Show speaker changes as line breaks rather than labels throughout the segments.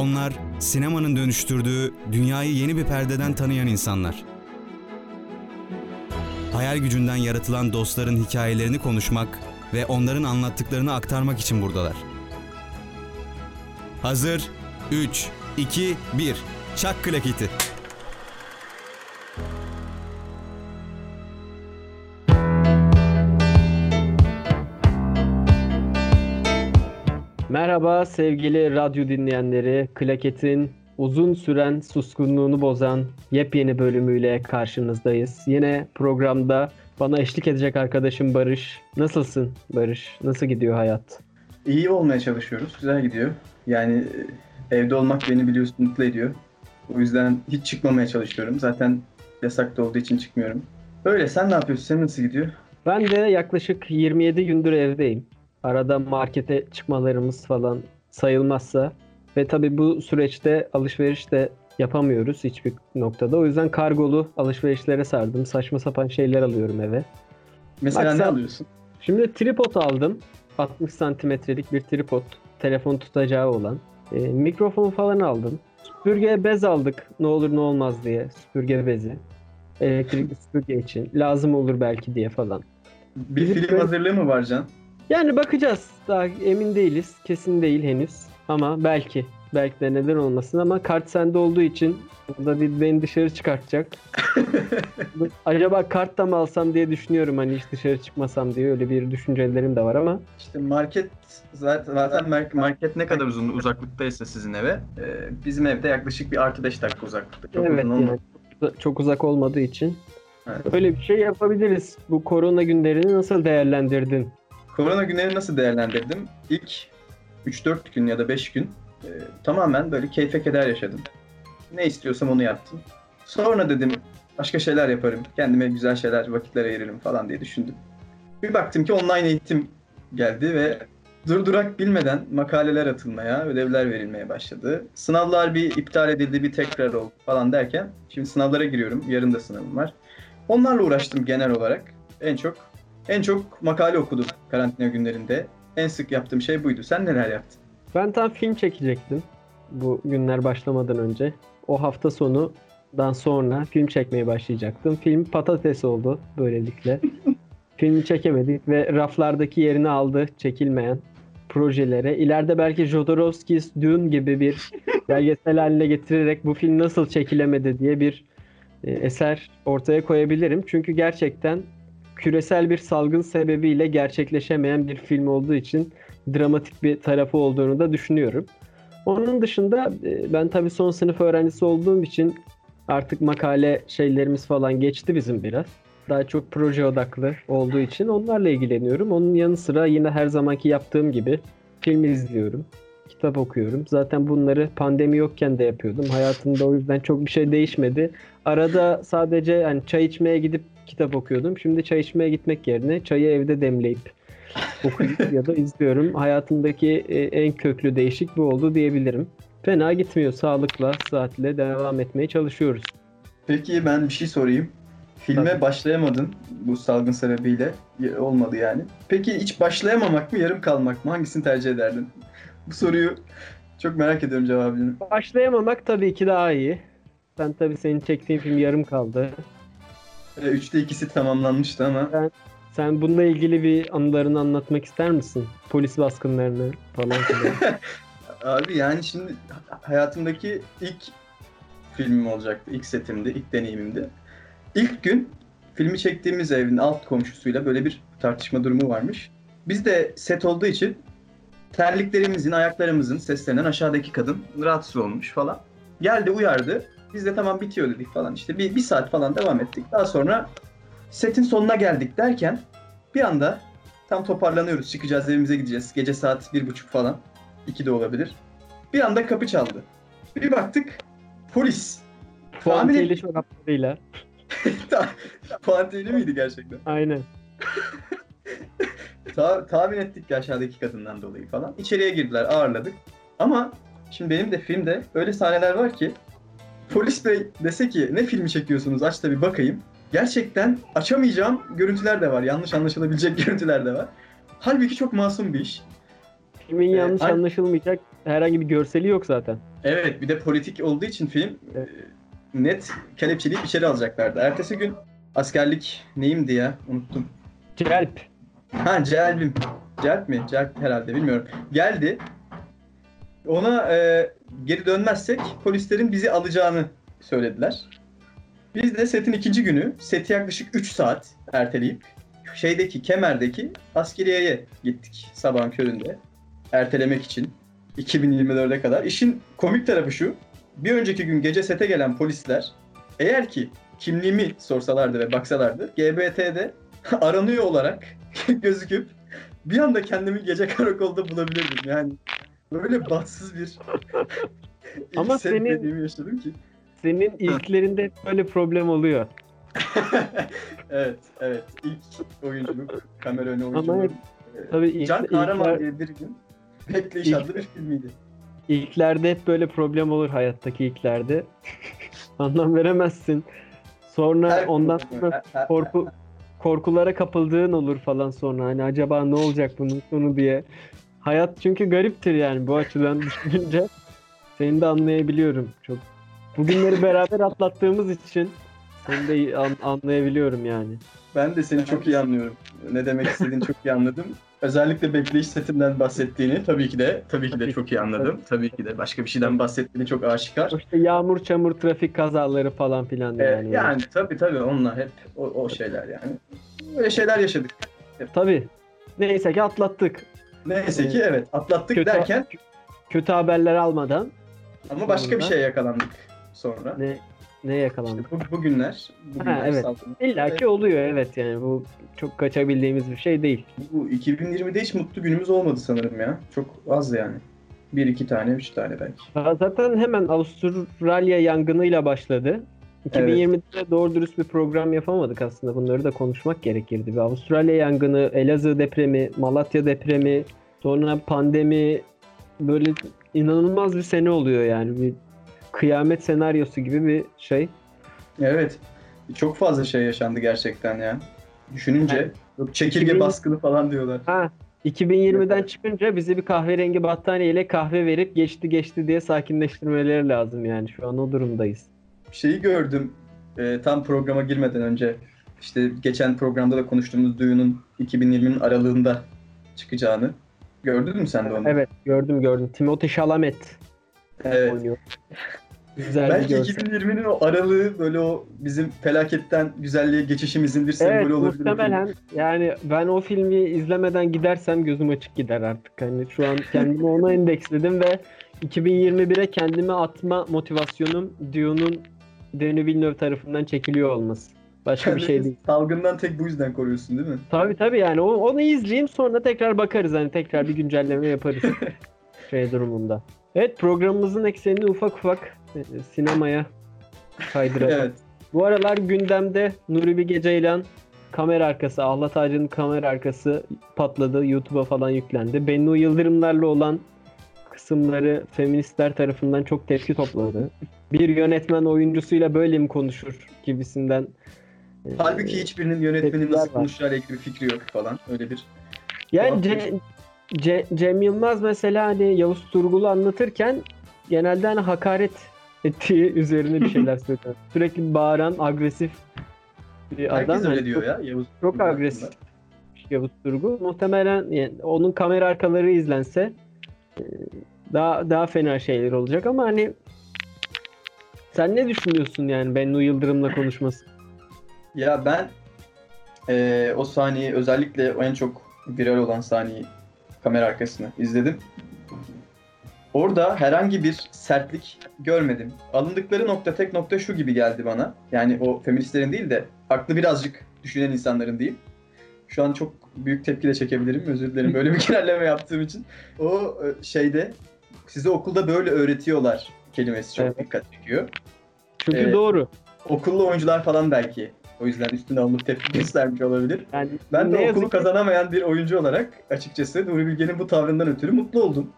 Onlar sinemanın dönüştürdüğü dünyayı yeni bir perdeden tanıyan insanlar. Hayal gücünden yaratılan dostların hikayelerini konuşmak ve onların anlattıklarını aktarmak için buradalar. Hazır 3 2 1 Çak klaketi.
Merhaba sevgili radyo dinleyenleri. Klaket'in uzun süren suskunluğunu bozan yepyeni bölümüyle karşınızdayız. Yine programda bana eşlik edecek arkadaşım Barış. Nasılsın Barış? Nasıl gidiyor hayat?
İyi olmaya çalışıyoruz. Güzel gidiyor. Yani e, evde olmak beni biliyorsun mutlu ediyor. O yüzden hiç çıkmamaya çalışıyorum. Zaten yasakta olduğu için çıkmıyorum. Öyle sen ne yapıyorsun? Senin nasıl gidiyor?
Ben de yaklaşık 27 gündür evdeyim. Arada markete çıkmalarımız falan sayılmazsa ve tabii bu süreçte alışveriş de yapamıyoruz hiçbir noktada. O yüzden kargolu alışverişlere sardım. Saçma sapan şeyler alıyorum eve.
Mesela
Bak
ne alıyorsun?
Şimdi tripod aldım. 60 santimetrelik bir tripod. Telefon tutacağı olan. E, mikrofon falan aldım. Süpürge bez aldık. Ne olur ne olmaz diye. Süpürge bezi. Elektrikli süpürge için. Lazım olur belki diye falan.
Bir
Bizim
film
böyle-
hazırlığı mı var Can?
Yani bakacağız. Daha emin değiliz. Kesin değil henüz. Ama belki. Belki de neden olmasın ama kart sende olduğu için burada bir beni dışarı çıkartacak. Acaba kart da mı alsam diye düşünüyorum hani hiç dışarı çıkmasam diye öyle bir düşüncelerim de var ama
İşte market zaten, zaten mar- market ne kadar uzun uzaklıktaysa sizin eve e, bizim evde yaklaşık bir artı 5 dakika uzaklıkta. Çok
evet
uzun
yani çok uzak olmadığı için
Evet.
öyle bir şey yapabiliriz. Bu korona günlerini nasıl değerlendirdin?
Korona günlerini nasıl değerlendirdim? İlk 3-4 gün ya da 5 gün e, tamamen böyle keyfe keder yaşadım. Ne istiyorsam onu yaptım. Sonra dedim başka şeyler yaparım. Kendime güzel şeyler, vakitler ayırırım falan diye düşündüm. Bir baktım ki online eğitim geldi ve durdurak bilmeden makaleler atılmaya, ödevler verilmeye başladı. Sınavlar bir iptal edildi, bir tekrar oldu falan derken şimdi sınavlara giriyorum. Yarın da sınavım var. Onlarla uğraştım genel olarak. En çok en çok makale okudum karantina günlerinde. En sık yaptığım şey buydu. Sen neler yaptın?
Ben tam film çekecektim bu günler başlamadan önce. O hafta sonudan sonra film çekmeye başlayacaktım. Film patates oldu böylelikle. Filmi çekemedik ve raflardaki yerini aldı çekilmeyen projelere. İleride belki Jodorowsky's Dune gibi bir belgesel haline getirerek bu film nasıl çekilemedi diye bir e, eser ortaya koyabilirim. Çünkü gerçekten küresel bir salgın sebebiyle gerçekleşemeyen bir film olduğu için dramatik bir tarafı olduğunu da düşünüyorum. Onun dışında e, ben tabii son sınıf öğrencisi olduğum için artık makale şeylerimiz falan geçti bizim biraz. Daha çok proje odaklı olduğu için onlarla ilgileniyorum. Onun yanı sıra yine her zamanki yaptığım gibi film izliyorum, kitap okuyorum. Zaten bunları pandemi yokken de yapıyordum. Hayatımda o yüzden çok bir şey değişmedi. Arada sadece hani çay içmeye gidip kitap okuyordum. Şimdi çay içmeye gitmek yerine çayı evde demleyip okuyup ya da izliyorum. Hayatımdaki e, en köklü değişik bu oldu diyebilirim. Fena gitmiyor. Sağlıkla, saatle devam etmeye çalışıyoruz.
Peki ben bir şey sorayım. Filme
Tabii.
başlayamadın bu salgın sebebiyle. Olmadı yani. Peki hiç başlayamamak mı, yarım kalmak mı? Hangisini tercih ederdin? Bu soruyu çok merak ediyorum cevabını.
Başlayamamak tabii ki daha iyi. Ben tabii senin çektiğin film yarım kaldı.
Ee, Üçte ikisi tamamlanmıştı ama
Sen bununla ilgili bir anılarını anlatmak ister misin? Polis baskınlarını falan filan.
abi yani şimdi hayatımdaki ilk filmim olacaktı. ilk setimdi, ilk deneyimimdi. İlk gün filmi çektiğimiz evin alt komşusuyla böyle bir tartışma durumu varmış. Biz de set olduğu için terliklerimizin, ayaklarımızın seslerinden aşağıdaki kadın rahatsız olmuş falan. Geldi uyardı. Biz de tamam bitiyor dedik falan. İşte bir, bir saat falan devam ettik. Daha sonra setin sonuna geldik derken bir anda tam toparlanıyoruz. Çıkacağız evimize gideceğiz. Gece saat bir buçuk falan. iki de olabilir. Bir anda kapı çaldı. Bir baktık polis.
Puantiyeli çoraplarıyla.
Puantiyeli miydi gerçekten?
Aynen.
Ta- tahmin ettik ki aşağıdaki kadından dolayı falan. İçeriye girdiler, ağırladık. Ama şimdi benim de filmde öyle sahneler var ki polis bey dese ki ne filmi çekiyorsunuz aç da bir bakayım. Gerçekten açamayacağım görüntüler de var. Yanlış anlaşılabilecek görüntüler de var. Halbuki çok masum bir iş.
Filmin
Ee,
yanlış
ay-
anlaşılmayacak herhangi bir görseli yok zaten.
Evet bir de politik olduğu için film
Evet.
e, net kelepçeleyip içeri alacaklardı. Ertesi gün askerlik neyimdi ya unuttum.
Celp.
Ha Celbim. Celp mi? Celp herhalde bilmiyorum. Geldi. Ona e, geri dönmezsek polislerin bizi alacağını söylediler. Biz de setin ikinci günü seti yaklaşık 3 saat erteleyip şeydeki Kemer'deki askeriyeye gittik sabahın köründe. Ertelemek için 2024'e kadar. İşin komik tarafı şu. Bir önceki gün gece sete gelen polisler eğer ki kimliğimi sorsalardı ve baksalardı GBT'de aranıyor olarak gözüküp bir anda kendimi gece karakolda bulabilirdim. Yani böyle bahtsız bir
Ama senin-
yaşadım ki.
Senin ilklerinde hep böyle problem oluyor.
evet, evet. İlk oyunculuk, kamera önü
Ama
oyunculuk.
hep- tabii ilk-
Can Kahraman
ilkler-
diye bir gün Bekleyiş
İlk-
adlı bir filmiydi.
İlklerde hep böyle problem olur hayattaki ilklerde. Anlam veremezsin. Sonra
Her-
ondan sonra korku korkulara kapıldığın olur falan sonra. Hani acaba ne olacak bunun sonu diye. Hayat çünkü gariptir yani bu açıdan düşününce. Seni de anlayabiliyorum çok. Bugünleri beraber atlattığımız için seni de an- anlayabiliyorum yani.
Ben de seni çok iyi anlıyorum. Ne demek istediğini çok iyi anladım. Özellikle bekleyiş setinden bahsettiğini tabii ki de tabii ki de çok iyi anladım. Tabii ki de başka bir şeyden bahsettiğini çok aşikar.
İşte yağmur, çamur, trafik kazaları falan filan
Ee,
yani.
yani tabii tabii onlar hep o, o şeyler yani. Böyle şeyler yaşadık.
Tabii. Neyse ki atlattık.
Neyse ki evet atlattık
Kötü,
derken
kötü haberler almadan
ama başka bir
Sonunda-
şeye yakalandık sonra.
ne ne yakalandık?
Bu, bugünler, bugünler
Ha, evet. İlla ki oluyor evet yani bu çok kaçabildiğimiz bir şey değil.
Bu 2020'de hiç mutlu günümüz olmadı sanırım ya. Çok az yani. Bir iki tane, üç tane belki.
Ha, Zaten hemen Avustralya yangınıyla başladı. 2020'de doğru dürüst bir program yapamadık aslında. Bunları da konuşmak gerekirdi. Bir Avustralya yangını, Elazığ depremi, Malatya depremi, sonra pandemi böyle inanılmaz bir sene oluyor yani. Bir kıyamet senaryosu gibi bir şey.
Evet. Çok fazla şey yaşandı gerçekten ya. Düşününce yok çekirge
2000
baskını falan diyorlar.
Ha 2020'den
Evet.
çıkınca bizi bir kahverengi battaniyeyle kahve verip geçti geçti diye sakinleştirmeleri lazım yani. Şu an o durumdayız.
Şeyi gördüm e, tam programa girmeden önce. İşte geçen programda da konuştuğumuz duyunun 2020'nin aralığında çıkacağını. Gördün mü sen de onu?
Evet gördüm gördüm. Timothy Chalamet
Evet.
oynuyor. Güzel
Belki
görsel.
2020'nin o aralığı böyle o bizim felaketten güzelliğe geçişimizin bir sembolü
Evet
olabilir.
muhtemelen yani ben o filmi izlemeden gidersem gözüm açık gider artık. Hani şu an kendimi ona endeksledim ve 2021'e kendimi atma motivasyonum Dune'un Denis Villeneuve tarafından çekiliyor olması. Başka bir şey
Kendini
değil.
Salgından tek bu yüzden koruyorsun değil mi?
Tabii tabii yani o- onu izleyeyim sonra tekrar bakarız hani tekrar bir güncelleme yaparız şey durumunda. Evet programımızın eksenini ufak ufak e, sinemaya kaydıralım.
Evet.
Bu aralar gündemde Nuri Bilge Ceylan kamera arkası, Ahlat Ağacı'nın kamera arkası patladı. YouTube'a falan yüklendi. Bennu Yıldırımlarla olan kısımları feministler tarafından çok tepki topladı. Bir yönetmen oyuncusuyla böyle mi konuşur gibisinden. e,
Halbuki hiçbirinin yönetmenin nasıl
var.
konuşacağıyla ilgili bir fikri yok falan. Öyle bir
Yani Ce- Ce- Cem Yılmaz mesela hani Yavuz Turgul'u anlatırken genelde hani hakaret ettiği üzerine bir şeyler söylüyor. Sürekli bağıran, agresif bir adam.
Herkes öyle diyor ya. Yavuz
Çok
Turgul
agresif
hakkında.
Yavuz Turgul. Muhtemelen yani onun kamera arkaları izlense e, daha daha fena şeyler olacak ama hani sen ne düşünüyorsun yani Bennu Yıldırım'la konuşması?
Ya ben eee, o sahneyi özellikle en çok viral olan sahneyi kamera arkasını izledim. Orada herhangi bir sertlik görmedim. Alındıkları nokta tek nokta şu gibi geldi bana. Yani o feministlerin değil de aklı birazcık düşünen insanların değil. Şu an çok büyük tepki de çekebilirim. Özür dilerim böyle bir genelleme yaptığım için. O e, şeyde size okulda böyle öğretiyorlar kelimesi çok
Evet.
dikkat çekiyor.
Çünkü
Evet.
doğru.
Okullu oyuncular falan belki o yüzden üstüne alınıp tepki göstermiş olabilir.
Yani
Ben de okulu
ki-
kazanamayan bir oyuncu olarak açıkçası Nuri Bilge'nin bu tavrından ötürü mutlu oldum.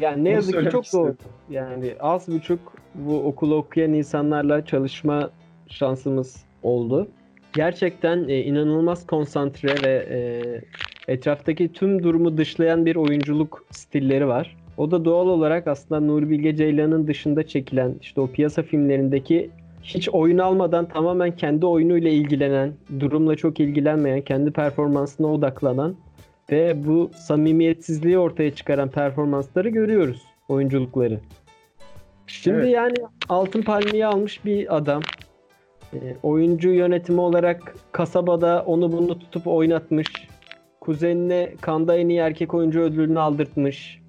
Yani ne yazık ki çok doğru.
istedim.
Yani az buçuk bu okulu okuyan insanlarla çalışma şansımız oldu. Gerçekten e, inanılmaz konsantre ve e, etraftaki tüm durumu dışlayan bir oyunculuk stilleri var. O da doğal olarak aslında Nuri Bilge Ceylan'ın dışında çekilen işte o piyasa filmlerindeki hiç oyun almadan tamamen kendi oyunuyla ilgilenen, durumla çok ilgilenmeyen, kendi performansına odaklanan ve bu samimiyetsizliği ortaya çıkaran performansları görüyoruz oyunculukları. Şimdi
Evet.
yani altın palmiye almış bir adam. E, oyuncu yönetimi olarak kasabada onu bunu tutup oynatmış. Kuzenine Kanda en iyi erkek oyuncu ödülünü aldırtmış.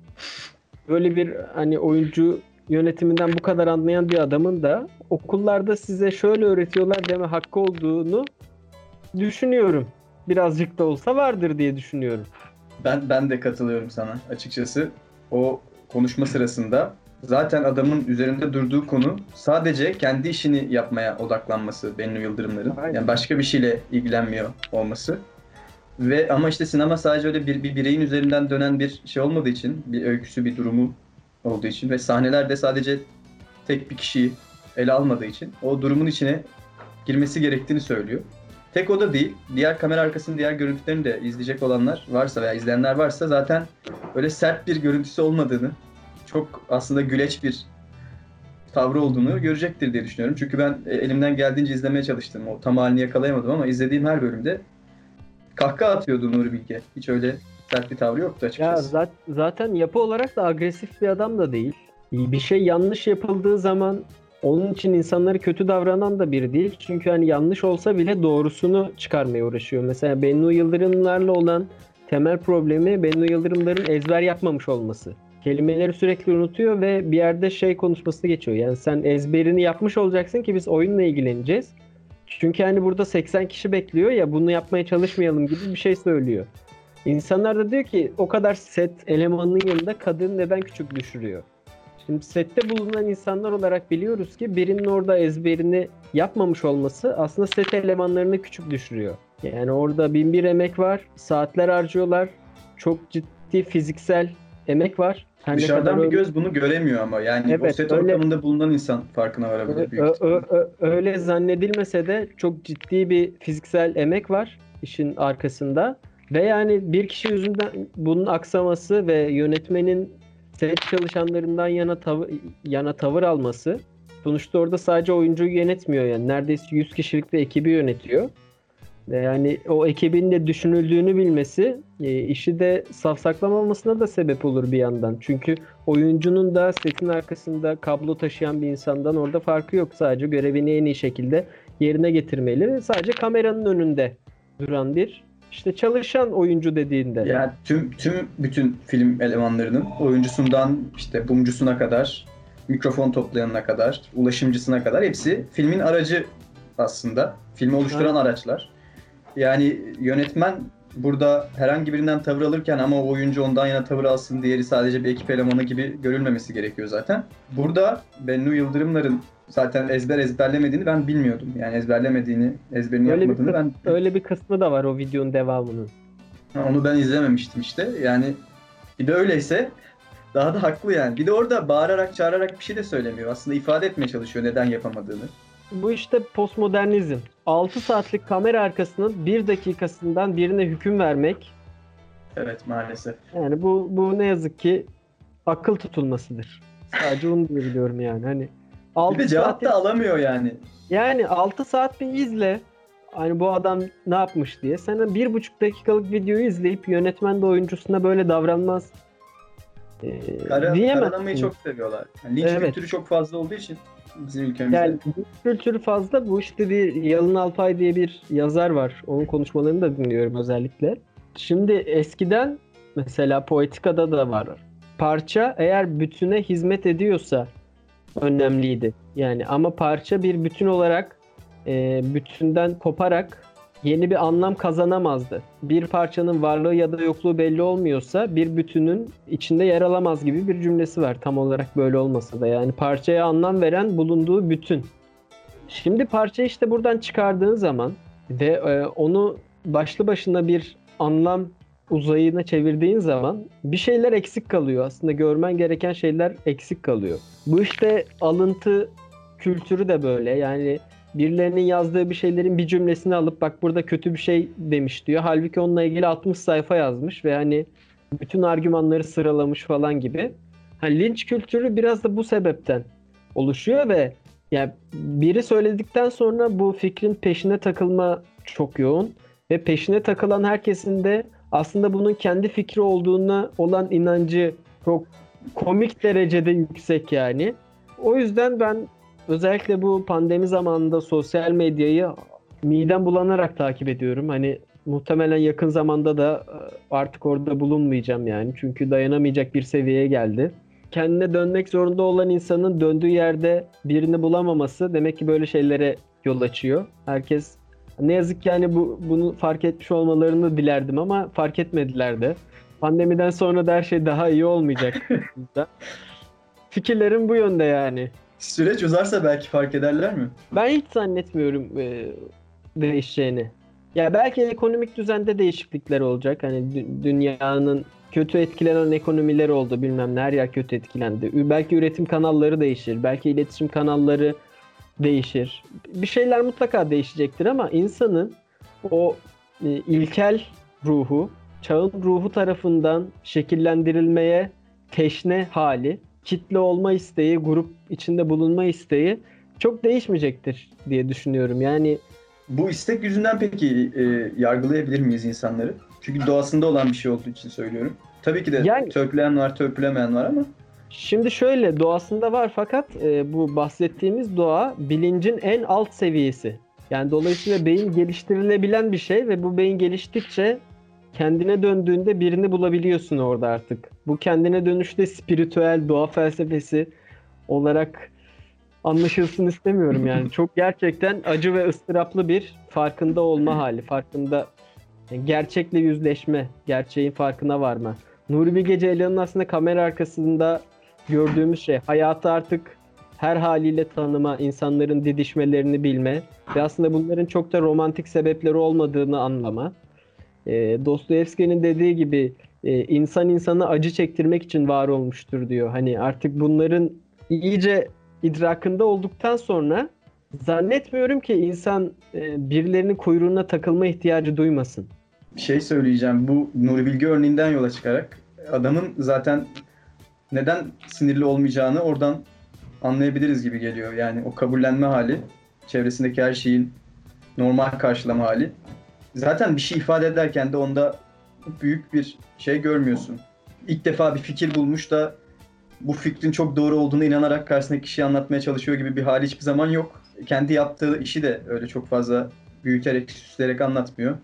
Böyle bir hani oyuncu yönetiminden bu kadar anlayan bir adamın da okullarda size şöyle öğretiyorlar deme hakkı olduğunu düşünüyorum. Birazcık da olsa vardır diye düşünüyorum.
Ben ben de katılıyorum sana açıkçası. O konuşma sırasında zaten adamın üzerinde durduğu konu sadece kendi işini yapmaya odaklanması Bennu Yıldırımların.
Aynen.
Yani başka bir şeyle ilgilenmiyor olması. Ve ama işte sinema sadece öyle bir, bir bireyin üzerinden dönen bir şey olmadığı için, bir öyküsü, bir durumu olduğu için ve sahnelerde sadece tek bir kişiyi ele almadığı için o durumun içine girmesi gerektiğini söylüyor. Tek o da değil. Diğer kamera arkasının diğer görüntülerini de izleyecek olanlar varsa veya izleyenler varsa zaten öyle sert bir görüntüsü olmadığını, çok aslında güleç bir tavrı olduğunu görecektir diye düşünüyorum. Çünkü ben e, elimden geldiğince izlemeye çalıştım. O tam halini yakalayamadım ama izlediğim her bölümde kahkaha atıyordu Nuri Bilge. Hiç öyle sert bir tavrı yoktu
Ya
açıkçası.
zat- zaten yapı olarak da agresif bir adam da değil. Bir şey yanlış yapıldığı zaman onun için insanları kötü davranan da biri değil. Çünkü hani yanlış olsa bile doğrusunu çıkarmaya uğraşıyor. Mesela Bennu Yıldırımlarla olan temel problemi Bennu Yıldırımların ezber yapmamış olması. Kelimeleri sürekli unutuyor ve bir yerde şey konuşması geçiyor. Yani sen ezberini yapmış olacaksın ki biz oyunla ilgileneceğiz. Çünkü hani burada 80 kişi bekliyor ya bunu yapmaya çalışmayalım gibi bir şey söylüyor. İnsanlar da diyor ki o kadar set elemanının yanında kadın neden küçük düşürüyor? Şimdi sette bulunan insanlar olarak biliyoruz ki birinin orada ezberini yapmamış olması aslında set elemanlarını küçük düşürüyor. Yani orada bin bir emek var, saatler harcıyorlar, çok ciddi fiziksel emek var. Her
Dışarıdan bir göz bunu göremiyor ama yani o
Evet,
set
öyle-
ortamında bulunan insan farkına varabilir büyük
Ö- ö- ö- öyle zannedilmese de çok ciddi bir fiziksel emek var işin arkasında. Ve yani bir kişi yüzünden bunun aksaması ve yönetmenin set çalışanlarından yana tavır, yana tavır alması. Sonuçta orada sadece oyuncuyu yönetmiyor yani. Neredeyse 100 kişilik bir ekibi yönetiyor. Yani o ekibin de düşünüldüğünü bilmesi e, işi de safsaklamamasına da sebep olur bir yandan. Çünkü oyuncunun da setin arkasında kablo taşıyan bir insandan orada farkı yok. Sadece görevini en iyi şekilde yerine getirmeli sadece kameranın önünde duran bir işte çalışan oyuncu dediğinde.
Yani tüm tüm bütün film elemanlarının oyuncusundan işte bumcusuna kadar, mikrofon toplayanına kadar, ulaşımcısına kadar hepsi filmin aracı aslında. Filmi oluşturan araçlar. Yani yönetmen burada herhangi birinden tavır alırken ama o oyuncu ondan yana tavır alsın diğeri sadece bir ekip elemanı gibi görülmemesi gerekiyor zaten. Burada Bennu Yıldırımların zaten ezber ezberlemediğini ben bilmiyordum. Yani ezberlemediğini, ezberini
Öyle bir,
yapmadığını
kıs-
ben
öyle bir kısmı da var o videonun devamının.
Ha, Onu ben izlememiştim işte. Yani bir de öyleyse daha da haklı yani. Bir de orada bağırarak çağırarak bir şey de söylemiyor. Aslında ifade etmeye çalışıyor neden yapamadığını.
Bu işte postmodernizm. 6 saatlik kamera arkasının 1 dakikasından birine hüküm vermek.
Evet maalesef.
Yani bu bu ne yazık ki akıl tutulmasıdır. Sadece onu diyebiliyorum yani. Hani
Bir
6
de cevap da alamıyor yani.
yani 6 saat bir izle. Hani bu adam ne yapmış diye. Sen bir buçuk dakikalık videoyu izleyip yönetmen de oyuncusuna böyle davranmaz. Ee,
Kara, karalamayı çok seviyorlar. Yani linç
Evet.
kültürü çok fazla olduğu için bizim ülkemizde.
Yani bu kültürü fazla. Bu işte bir Yalın Alpay diye bir yazar var. Onun konuşmalarını da dinliyorum özellikle. Şimdi eskiden mesela Poetika'da da var. Parça eğer bütüne hizmet ediyorsa önemliydi. Yani ama parça bir bütün olarak e, bütünden koparak yeni bir anlam kazanamazdı. Bir parçanın varlığı ya da yokluğu belli olmuyorsa bir bütünün içinde yer alamaz gibi bir cümlesi var. Tam olarak böyle olmasa da yani parçaya anlam veren bulunduğu bütün. Şimdi parçayı işte buradan çıkardığın zaman ve e, onu başlı başına bir anlam uzayına çevirdiğin zaman bir şeyler eksik kalıyor. Aslında görmen gereken şeyler eksik kalıyor. Bu işte alıntı kültürü de böyle. Yani birilerinin yazdığı bir şeylerin bir cümlesini alıp bak burada kötü bir şey demiş diyor. Halbuki onunla ilgili 60 sayfa yazmış ve hani bütün argümanları sıralamış falan gibi. Ha, linç kültürü biraz da bu sebepten oluşuyor ve yani biri söyledikten sonra bu fikrin peşine takılma çok yoğun ve peşine takılan herkesin de aslında bunun kendi fikri olduğuna olan inancı çok komik derecede yüksek yani. O yüzden ben özellikle bu pandemi zamanında sosyal medyayı midem bulanarak takip ediyorum. Hani muhtemelen yakın zamanda da e, artık orada bulunmayacağım yani. Çünkü dayanamayacak bir seviyeye geldi. Kendine dönmek zorunda olan insanın döndüğü yerde birini bulamaması demek ki böyle şeylere yol açıyor. Herkes ne yazık ki yani bu bunu fark etmiş olmalarını dilerdim ama fark etmediler de. Pandemiden sonra da her şey daha iyi olmayacak. Fikirlerim bu yönde yani.
Süreç uzarsa belki fark ederler mi?
Ben hiç zannetmiyorum e, değişeceğini. Ya belki ekonomik düzende değişiklikler olacak. Hani dü- dünyanın kötü etkilenen ekonomileri oldu bilmem ne her yer kötü etkilendi. Belki üretim kanalları değişir. Belki iletişim kanalları değişir. Bir şeyler mutlaka değişecektir ama insanın o e, ilkel ruhu, çağın ruhu tarafından şekillendirilmeye teşne hali, kitle olma isteği, grup içinde bulunma isteği çok değişmeyecektir diye düşünüyorum. Yani
Bu istek yüzünden peki e, yargılayabilir miyiz insanları? Çünkü doğasında olan bir şey olduğu için söylüyorum. Tabii ki de
Yani-
törpüleyen var, törpülemeyen var ama
Şimdi şöyle doğasında var fakat e, bu bahsettiğimiz doğa bilincin en alt seviyesi. Yani dolayısıyla beyin geliştirilebilen bir şey ve bu beyin geliştikçe kendine döndüğünde birini bulabiliyorsun orada artık. Bu kendine dönüşte spiritüel doğa felsefesi olarak anlaşılsın istemiyorum yani. Çok gerçekten acı ve ıstıraplı bir farkında olma hali. Farkında yani gerçekle yüzleşme, gerçeğin farkına varma. Nuri Bilge Ceylan'ın aslında kamera arkasında gördüğümüz şey hayatı artık her haliyle tanıma, insanların didişmelerini bilme ve aslında bunların çok da romantik sebepleri olmadığını anlama. E, Dostoyevski'nin dediği gibi e, insan insanı acı çektirmek için var olmuştur diyor. Hani artık bunların iyice idrakında olduktan sonra zannetmiyorum ki insan e, birilerinin kuyruğuna takılma ihtiyacı duymasın.
bir şey söyleyeceğim. Bu Nuri Bilge örneğinden yola çıkarak adamın zaten neden sinirli olmayacağını oradan anlayabiliriz gibi geliyor. Yani o kabullenme hali, çevresindeki her şeyin normal karşılama hali. Zaten bir şey ifade ederken de onda büyük bir şey görmüyorsun. İlk defa bir fikir bulmuş da bu fikrin çok doğru olduğuna inanarak karşısındaki kişiyi anlatmaya çalışıyor gibi bir hali hiçbir zaman yok. Kendi yaptığı işi de öyle çok fazla büyüterek, süsleyerek anlatmıyor.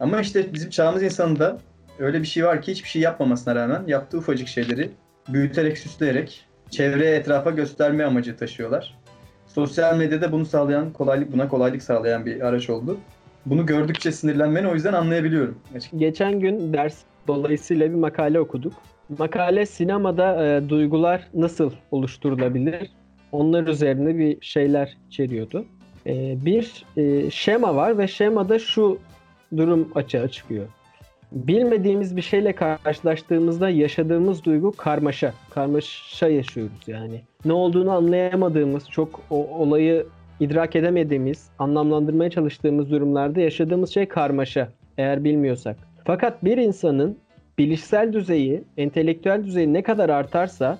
Ama işte bizim çağımız insanında öyle bir şey var ki hiçbir şey yapmamasına rağmen yaptığı ufacık şeyleri büyüterek, süsleyerek çevreye, etrafa gösterme amacı taşıyorlar. Sosyal medyada bunu sağlayan, kolaylık buna kolaylık sağlayan bir araç oldu. Bunu gördükçe sinirlenmeni o yüzden anlayabiliyorum.
Geçen gün ders dolayısıyla bir makale okuduk. Makale sinemada e, duygular nasıl oluşturulabilir? Onlar üzerine bir şeyler içeriyordu. E, bir e, şema var ve şemada şu durum açığa çıkıyor. Bilmediğimiz bir şeyle karşılaştığımızda yaşadığımız duygu karmaşa. Karmaşa yaşıyoruz yani. Ne olduğunu anlayamadığımız, çok o olayı idrak edemediğimiz, anlamlandırmaya çalıştığımız durumlarda yaşadığımız şey karmaşa. Eğer bilmiyorsak. Fakat bir insanın bilişsel düzeyi, entelektüel düzeyi ne kadar artarsa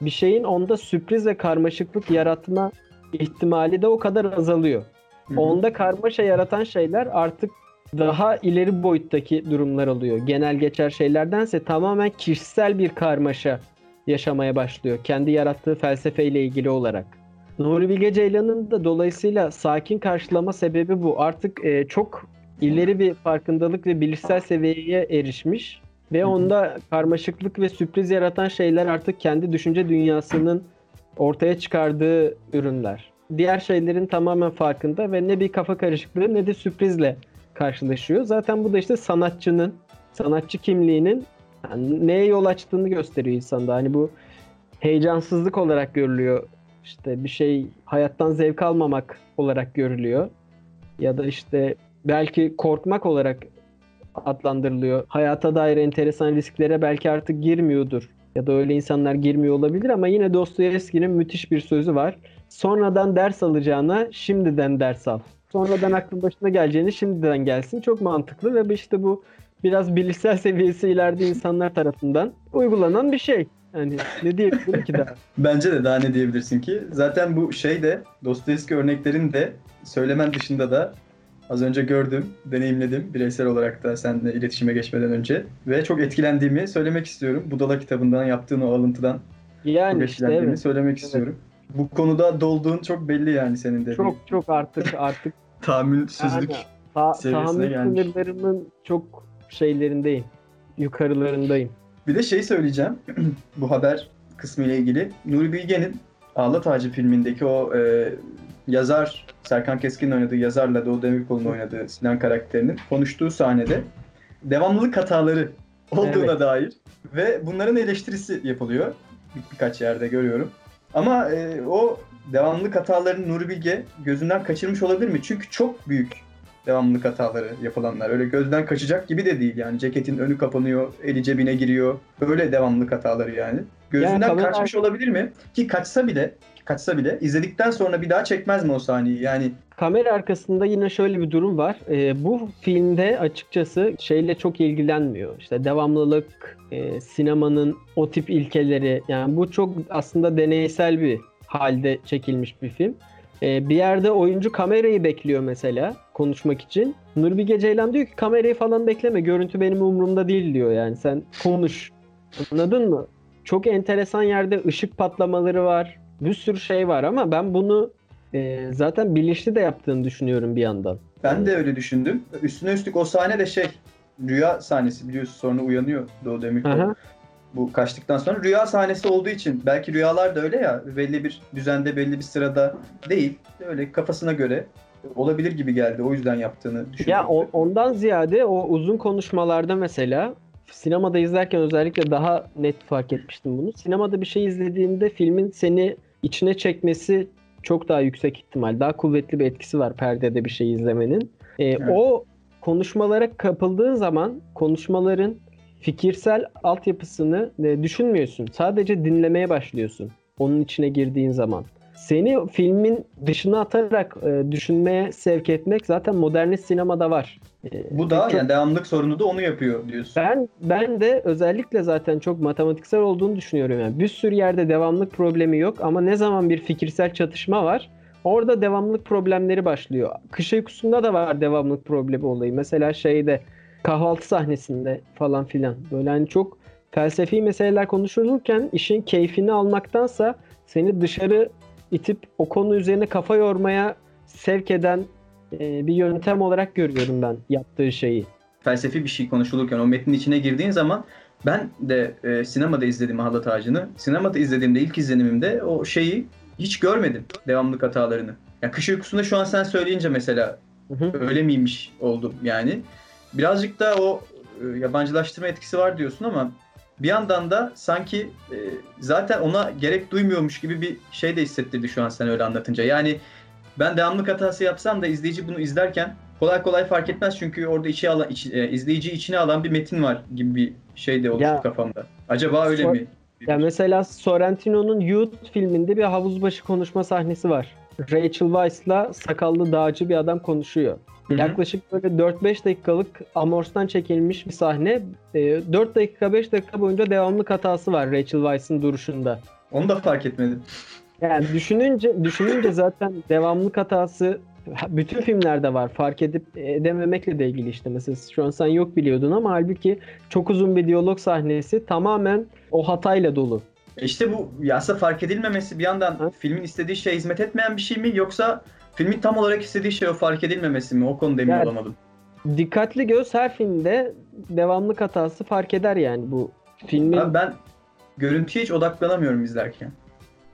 bir şeyin onda sürpriz ve karmaşıklık yaratma ihtimali de o kadar azalıyor.
Hı hı.
Onda karmaşa yaratan şeyler artık daha ileri boyuttaki durumlar oluyor. Genel geçer şeylerdense tamamen kişisel bir karmaşa yaşamaya başlıyor. Kendi yarattığı felsefeyle ilgili olarak. Nuri Bilge Ceylan'ın da dolayısıyla sakin karşılama sebebi bu. Artık e, çok ileri bir farkındalık ve bilişsel seviyeye erişmiş ve onda karmaşıklık ve sürpriz yaratan şeyler artık kendi düşünce dünyasının ortaya çıkardığı ürünler. Diğer şeylerin tamamen farkında ve ne bir kafa karışıklığı ne de sürprizle karşılaşıyor. Zaten bu da işte sanatçının, sanatçı kimliğinin yani neye yol açtığını gösteriyor insanda. Hani bu heyecansızlık olarak görülüyor. İşte bir şey hayattan zevk almamak olarak görülüyor. Ya da işte belki korkmak olarak adlandırılıyor. Hayata dair enteresan risklere belki artık girmiyordur. Ya da öyle insanlar girmiyor olabilir ama yine Dostoyevski'nin müthiş bir sözü var. Sonradan ders alacağına şimdiden ders al. Sonradan aklın başına geleceğini şimdiden gelsin. Çok mantıklı ve işte bu biraz bilişsel seviyesi ileride insanlar tarafından uygulanan bir şey. Yani ne diyebilirim ki daha?
Bence de daha ne diyebilirsin ki? Zaten bu şey de Dostoyevski örneklerin de söylemen dışında da az önce gördüm, deneyimledim bireysel olarak da seninle iletişime geçmeden önce ve çok etkilendiğimi söylemek istiyorum. Budala kitabından yaptığın o alıntıdan çok
Yani işte
etkilendiğimi
evet.
söylemek
Evet.
istiyorum. Bu konuda dolduğun çok belli yani senin de.
Çok çok artık artık
tahammülsüzlük.
Yani ta- tahammül
gelmiş.
sınırlarımın çok şeylerindeyim. Yukarılarındayım.
Bir de şey söyleyeceğim bu haber kısmı ile ilgili. Nuri Bilge'nin Ağlat Ağacı filmindeki o e, yazar, Serkan Keskin'in oynadığı yazarla Doğu Demirkol'un oynadığı Sinan karakterinin konuştuğu sahnede devamlılık hataları olduğuna
Evet.
dair ve bunların eleştirisi yapılıyor. Bir, birkaç yerde görüyorum. Ama e, o devamlılık hatalarını Nuri Bilge gözünden kaçırmış olabilir mi? Çünkü çok büyük devamlılık hataları yapılanlar. Öyle gözden kaçacak gibi de değil yani. Ceketin önü kapanıyor, eli cebine giriyor. Böyle devamlılık hataları yani. Gözünden
kamera-
kaçmış olabilir mi? Ki kaçsa bile, kaçsa bile izledikten sonra bir daha çekmez mi o sahneyi? Yani
Kamera arkasında yine şöyle bir durum var. Ee, bu filmde açıkçası şeyle çok ilgilenmiyor. İşte devamlılık, e, sinemanın o tip ilkeleri. Yani bu çok aslında deneysel bir halde çekilmiş bir film. Ee, bir yerde oyuncu kamerayı bekliyor mesela konuşmak için. Nuri Bilge Ceylan diyor ki kamerayı falan bekleme. Görüntü benim umurumda değil diyor yani. Sen konuş. Anladın mı? Çok enteresan yerde ışık patlamaları var. Bir sürü şey var ama ben bunu e, zaten bilinçli de yaptığını düşünüyorum bir yandan.
ben de öyle düşündüm. Üstüne üstlük o sahne de şey rüya sahnesi biliyorsun sonra uyanıyor Doğu Demirkol. Bu kaçtıktan sonra rüya sahnesi olduğu için belki rüyalar da öyle ya belli bir düzende belli bir sırada değil öyle kafasına göre olabilir gibi geldi o yüzden yaptığını düşünüyorum.
Ya o- ondan ziyade o uzun konuşmalarda mesela sinemada izlerken özellikle daha net fark etmiştim bunu. Sinemada bir şey izlediğinde filmin seni içine çekmesi çok daha yüksek ihtimal. Daha kuvvetli bir etkisi var perdede bir şey izlemenin. Ee,
Evet.
O konuşmalara kapıldığın zaman konuşmaların fikirsel altyapısını e, düşünmüyorsun. Sadece dinlemeye başlıyorsun. Onun içine girdiğin zaman. Seni filmin dışına atarak e, düşünmeye sevk etmek zaten modernist sinemada var. E,
bu da
çok-
yani devamlılık sorunu da onu yapıyor diyorsun.
ben ben de özellikle zaten çok matematiksel olduğunu düşünüyorum yani. Bir sürü yerde devamlık problemi yok ama ne zaman bir fikirsel çatışma var orada devamlık problemleri başlıyor. Kış uykusunda da var devamlık problemi olayı. Mesela şeyde kahvaltı sahnesinde falan filan. Böyle hani çok felsefi meseleler konuşulurken işin keyfini almaktansa seni dışarı itip o konu üzerine kafa yormaya sevk eden e, bir yöntem olarak görüyorum ben yaptığı şeyi.
Felsefi bir şey konuşulurken o metnin içine girdiğin zaman ben de e, sinemada izledim Ahlat Ağacı'nı. Sinemada izlediğimde ilk izlenimimde o şeyi hiç görmedim devamlık hatalarını. Ya kış uykusunda şu an sen söyleyince mesela
Hı hı.
öyle miymiş oldum yani. Birazcık da o e, yabancılaştırma etkisi var diyorsun ama bir yandan da sanki e, zaten ona gerek duymuyormuş gibi bir şey de hissettirdi şu an sen öyle anlatınca. Yani ben devamlık hatası yapsam da izleyici bunu izlerken kolay kolay fark etmez çünkü orada içi alan, iç- e, izleyici içine alan bir metin var gibi bir şey de oluştu
Ya-
kafamda. Acaba öyle
Sor-
mi?
Ya mesela Sorrentino'nun Youth filminde bir havuzbaşı konuşma sahnesi var. Rachel Weisz'la sakallı dağcı bir adam konuşuyor. Yaklaşık böyle 4-5 dakikalık Amors'tan çekilmiş bir sahne. Ee, 4 dakika 5 dakika boyunca devamlık hatası var Rachel Weisz'in duruşunda.
Onu da fark etmedim.
Yani düşününce düşününce zaten devamlık hatası bütün filmlerde var. Fark edip edememekle de ilgili işte. Mesela şu an sen yok biliyordun ama halbuki çok uzun bir diyalog sahnesi tamamen o hatayla dolu.
E İşte bu aslında fark edilmemesi bir yandan
Ha?
filmin istediği şeye hizmet etmeyen bir şey mi yoksa filmin tam olarak istediği şey o fark edilmemesi mi? O konuda emin
Yani-
olamadım.
Dikkatli göz her filmde devamlık hatası fark eder yani bu filmin.
Abi ben görüntüye hiç odaklanamıyorum izlerken.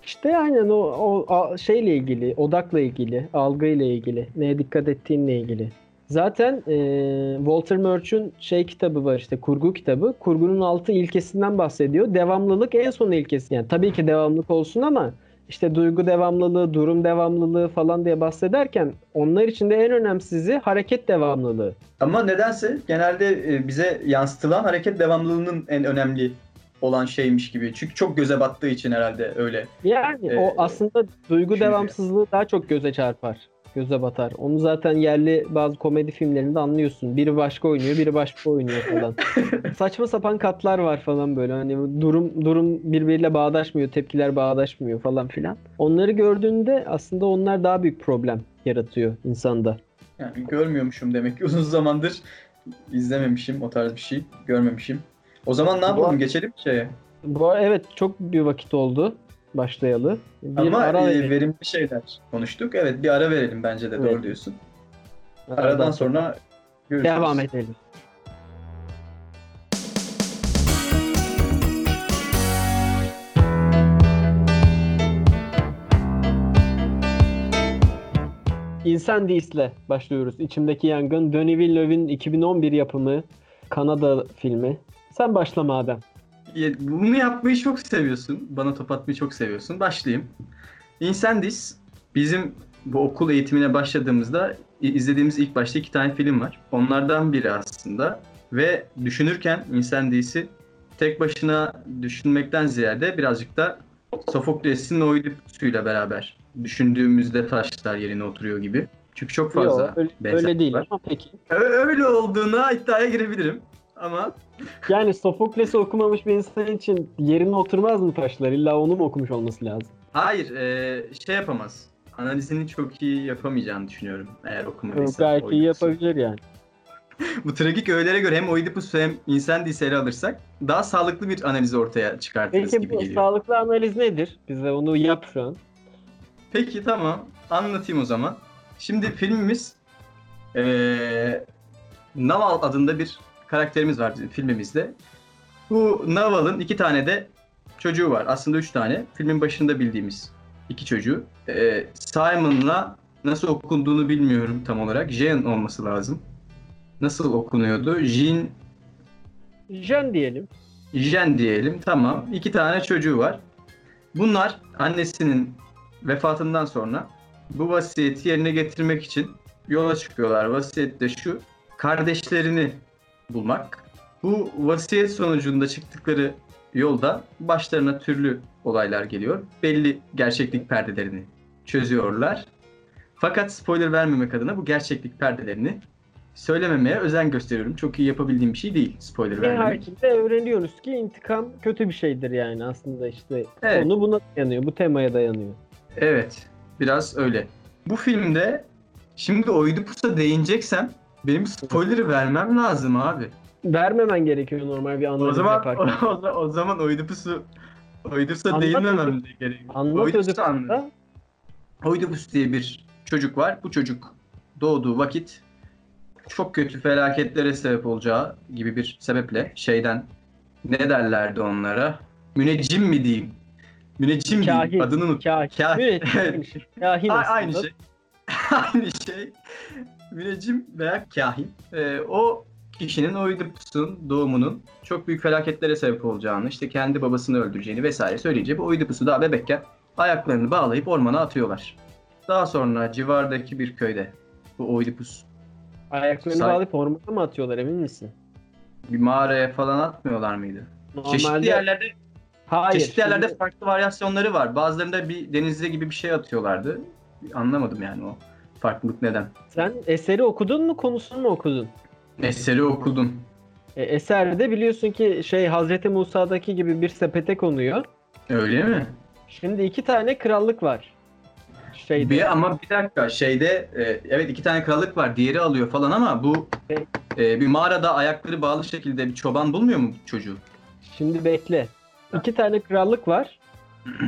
İşte aynen o, o şeyle ilgili, odakla ilgili, algıyla ilgili, neye dikkat ettiğinle ilgili. Zaten e, Walter Murch'un şey kitabı var işte kurgu kitabı. Kurgunun altı ilkesinden bahsediyor. Devamlılık en son ilkesi. Yani tabii ki devamlılık olsun ama işte duygu devamlılığı, durum devamlılığı falan diye bahsederken onlar için de en önemsizi hareket devamlılığı.
Ama nedense genelde e, bize yansıtılan hareket devamlılığının en önemli olan şeymiş gibi. Çünkü çok göze battığı için herhalde öyle.
Yani
Ee,
o aslında duygu
düşünce.
devamsızlığı daha çok göze çarpar. Göze batar. Onu zaten yerli bazı komedi filmlerinde anlıyorsun. Biri başka oynuyor, biri başka oynuyor falan. Saçma sapan katlar var falan böyle. Hani durum durum birbiriyle bağdaşmıyor, tepkiler bağdaşmıyor falan filan. Onları gördüğünde aslında onlar daha büyük problem yaratıyor insanda.
Yani görmüyormuşum demek ki uzun zamandır izlememişim o tarz bir şey. Görmemişim. O zaman ne yapalım? Geçelim şeye.
Bu evet çok bir vakit oldu başlayalı. Bir
Ama
ara
e, verimli şeyler konuştuk. Evet bir ara verelim bence de
Evet.
doğru diyorsun. Aradan sonra görüşürüz.
devam edelim. Incendies'le başlıyoruz. İçimdeki Yangın. Denis Villeneuve'in 2011 yapımı Kanada filmi. Sen başla madem.
Bunu yapmayı çok seviyorsun. Bana top atmayı çok seviyorsun. Başlayayım. Incendies bizim bu okul eğitimine başladığımızda izlediğimiz ilk başta iki tane film var. Onlardan biri aslında. Ve düşünürken Incendies'i tek başına düşünmekten ziyade birazcık da Sofokles'in Oidipus'uyla beraber düşündüğümüzde taşlar yerine oturuyor gibi. Çünkü çok fazla
Yok, öyle, öyle değil
var.
ama peki.
Öyle olduğuna iddiaya girebilirim. Ama
Yani Sofokles'i okumamış bir insan için yerine oturmaz mı taşlar? İlla onu mu okumuş olması lazım?
Hayır, e, şey yapamaz. Analizini çok iyi yapamayacağını düşünüyorum eğer okumadıysa.
Gayet iyi yapabilir yani.
Bu tragik öğelere göre hem Oidipus hem Incendies'i ele alırsak daha sağlıklı bir analiz ortaya çıkartırız
Peki
gibi
bu
geliyor.
sağlıklı analiz nedir? Bize onu yap şu an.
Peki tamam, anlatayım o zaman. Şimdi filmimiz e, Naval adında bir karakterimiz var bizim filmimizde. Bu Naval'ın iki tane de çocuğu var. Aslında üç tane. Filmin başında bildiğimiz iki çocuğu. E, Simon'la nasıl okunduğunu bilmiyorum tam olarak. Jean olması lazım. Nasıl okunuyordu? Jean
Jen diyelim.
Jen diyelim. Tamam. İki tane çocuğu var. Bunlar annesinin vefatından sonra bu vasiyeti yerine getirmek için yola çıkıyorlar. Vasiyet de şu. Kardeşlerini bulmak. Bu vasiyet sonucunda çıktıkları yolda başlarına türlü olaylar geliyor. Belli gerçeklik perdelerini çözüyorlar. Fakat spoiler vermemek adına bu gerçeklik perdelerini söylememeye özen gösteriyorum. Çok iyi yapabildiğim bir şey değil spoiler vermemek.
Nihayetinde öğreniyoruz ki intikam kötü bir şeydir yani aslında işte.
Evet.
Konu buna dayanıyor, bu temaya dayanıyor.
Evet, biraz öyle. Bu filmde şimdi Oidipus'a değineceksem benim spoiler'ı vermem lazım abi.
Vermemen gerekiyor normal bir
O
analiz
zaman
yaparken.
o, o, o zaman Oidipus'u Oidipus'a değinmemem de gerekiyor.
Anlat
Oidipus'u anlat.
Oedipus'ta.
Oidipus diye bir çocuk var. Bu çocuk doğduğu vakit çok kötü felaketlere sebep olacağı gibi bir sebeple şeyden ne derlerdi onlara? Müneccim mi diyeyim? Müneccim diyeyim.
Kahin.
Adını unut.
Kahin.
Kahin.
Müneccim. Kahin
A- aynı şey. aynı şey. Müneccim veya kahin. Ee, o kişinin Oidipus'un doğumunun çok büyük felaketlere sebep olacağını, işte kendi babasını öldüreceğini vesaire söyleyince bu Oidipus'u daha bebekken ayaklarını bağlayıp ormana atıyorlar. Daha sonra civardaki bir köyde bu Oidipus
Ayaklarını
Say-
bağlayıp ormana mı atıyorlar emin misin?
bir mağaraya falan atmıyorlar mıydı? Çeşitli
Normalde
yerlerde
hayır.
çeşitli yerlerde farklı varyasyonları var. Bazılarında bir denizde gibi bir şey atıyorlardı. Anlamadım yani o farklılık neden.
Sen eseri okudun mu konusunu mu okudun?
Eseri okudum.
E, eserde biliyorsun ki şey Hazreti Musa'daki gibi bir sepete konuyor.
Öyle mi?
Şimdi iki tane krallık var. Şeyde.
Bir, ama bir dakika şeyde e, evet iki tane krallık var diğeri alıyor falan ama bu
Evet.
e, bir mağarada ayakları bağlı şekilde bir çoban bulmuyor mu çocuğu?
Şimdi bekle. İki tane krallık var.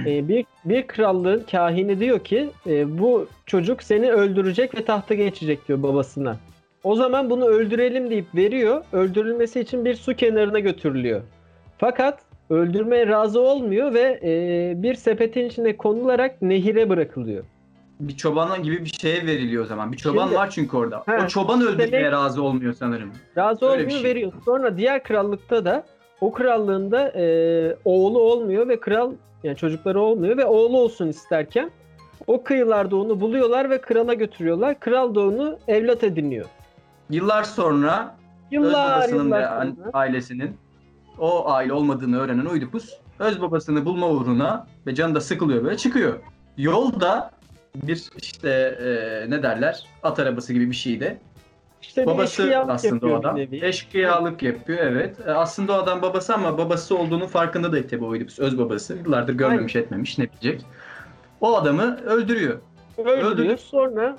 Ee, bir, bir krallığın kahini diyor ki e, bu çocuk seni öldürecek ve tahta geçecek diyor babasına. O zaman bunu öldürelim deyip veriyor. Öldürülmesi için bir su kenarına götürülüyor. Fakat öldürmeye razı olmuyor ve e, bir sepetin içine konularak nehire bırakılıyor.
Bir çobana gibi bir şeye veriliyor o zaman. Bir çoban
Şimdi-
var çünkü orada.
He,
o çoban öldürmeye
demek-
razı olmuyor sanırım.
Razı
Öyle
olmuyor
şey.
veriyor. Sonra diğer krallıkta da o krallığında e, oğlu olmuyor ve kral yani çocukları olmuyor ve oğlu olsun isterken o kıyılarda onu buluyorlar ve krala götürüyorlar. Kral da onu evlat ediniyor.
Yıllar sonra öz
Yıllar
babasının
yıllar
ve
sonra.
ailesinin o aile olmadığını öğrenen Oidipus öz babasını bulma uğruna ve canı da sıkılıyor böyle çıkıyor. Yolda bir işte e, ne derler at arabası gibi bir şeydi.
İşte
Babası aslında o adam. Eşkıyalık yapıyor evet. E, Aslında o adam babası ama babası olduğunu farkında değil tabii Oedipus. Öz babası. Yıllardır görmemiş etmemiş ne bilecek. O adamı öldürüyor.
Öldürüyor.
öldürüp-
Sonra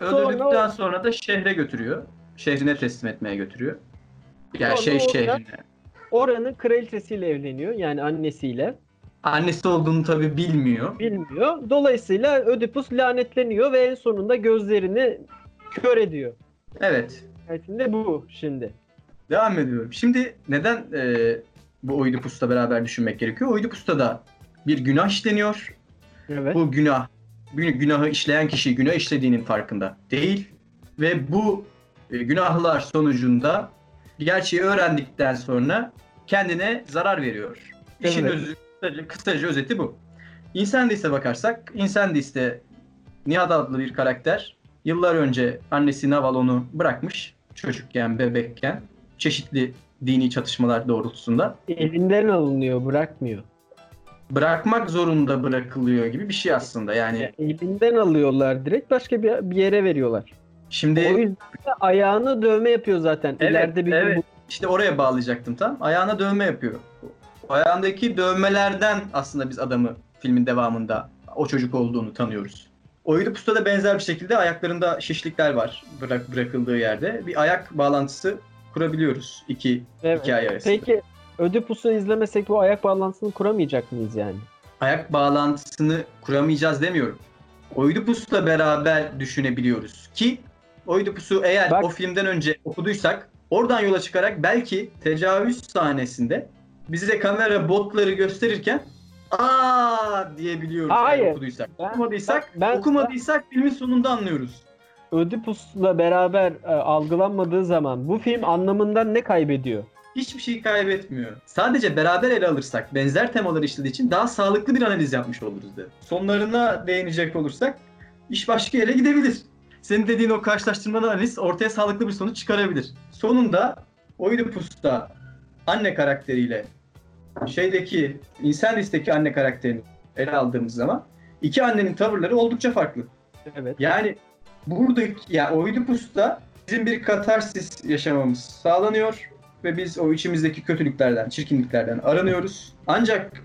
Öldürdükten sonra da şehre götürüyor. Şehrine teslim etmeye götürüyor. Yani
Sonra
şey
orada-
şehrine.
oranın kraliçesiyle evleniyor. Yani annesiyle.
Annesi olduğunu tabii bilmiyor.
Bilmiyor. Dolayısıyla Ödipus lanetleniyor ve en sonunda gözlerini kör ediyor.
Evet.
Nihayetinde bu şimdi.
Devam ediyorum. Şimdi neden e, bu Oidipus'la beraber düşünmek gerekiyor? Oidipus'ta da bir günah işleniyor.
Evet.
Bu günah, günahı işleyen kişi günah işlediğinin farkında değil. Ve bu e, günahlar sonucunda gerçeği öğrendikten sonra kendine zarar veriyor. İşin
Evet.
özü, kısaca, kısaca özeti bu. Insendis'e bakarsak, Insendis'te Nihat adlı bir karakter yıllar önce annesi Naval onu bırakmış çocukken, bebekken çeşitli dini çatışmalar doğrultusunda
Elinden alınıyor, bırakmıyor.
bırakmak zorunda bırakılıyor gibi bir şey aslında. Yani
Elinden alıyorlar direkt başka bir, bir yere veriyorlar.
şimdi
O yüzden de ayağını dövme yapıyor zaten.
Evet,
İleride bir
evet.
bu-
İşte oraya bağlayacaktım tam. Ayağına dövme yapıyor. Ayağındaki dövmelerden aslında biz adamı filmin devamında o çocuk olduğunu tanıyoruz. Oedipus'ta da benzer bir şekilde ayaklarında şişlikler var bırak, bırakıldığı yerde. Bir ayak bağlantısı kurabiliyoruz iki
Evet.
hikaye arasında.
Peki Ödipus'u izlemesek bu ayak bağlantısını kuramayacak mıyız yani?
Ayak bağlantısını kuramayacağız demiyorum. Oedipus'la beraber düşünebiliyoruz ki Oedipus'u eğer
Bak-
o filmden önce okuduysak oradan yola çıkarak belki tecavüz sahnesinde bize kamera botları gösterirken aa diyebiliyoruz
Hayır.
okuduysak.
Ben-
okumadıysak,
ben-
okumadıysak filmin sonunda anlıyoruz.
Ödipus'la beraber e, algılanmadığı zaman bu film anlamından ne kaybediyor?
Hiçbir şey kaybetmiyor. Sadece beraber ele alırsak, benzer temaları işlediği için daha sağlıklı bir analiz yapmış oluruz dedi. Sonlarına değinecek olursak iş başka yere gidebilir. Senin dediğin o karşılaştırmalı analiz ortaya sağlıklı bir sonuç çıkarabilir. Sonunda Oedipus'ta anne karakteriyle şeydeki Insendis'teki anne karakterini ele aldığımız zaman iki annenin tavırları oldukça farklı.
Evet.
Yani buradaki yani Oedipus'ta bizim bir katarsis yaşamamız sağlanıyor ve biz o içimizdeki kötülüklerden, çirkinliklerden aranıyoruz. Ancak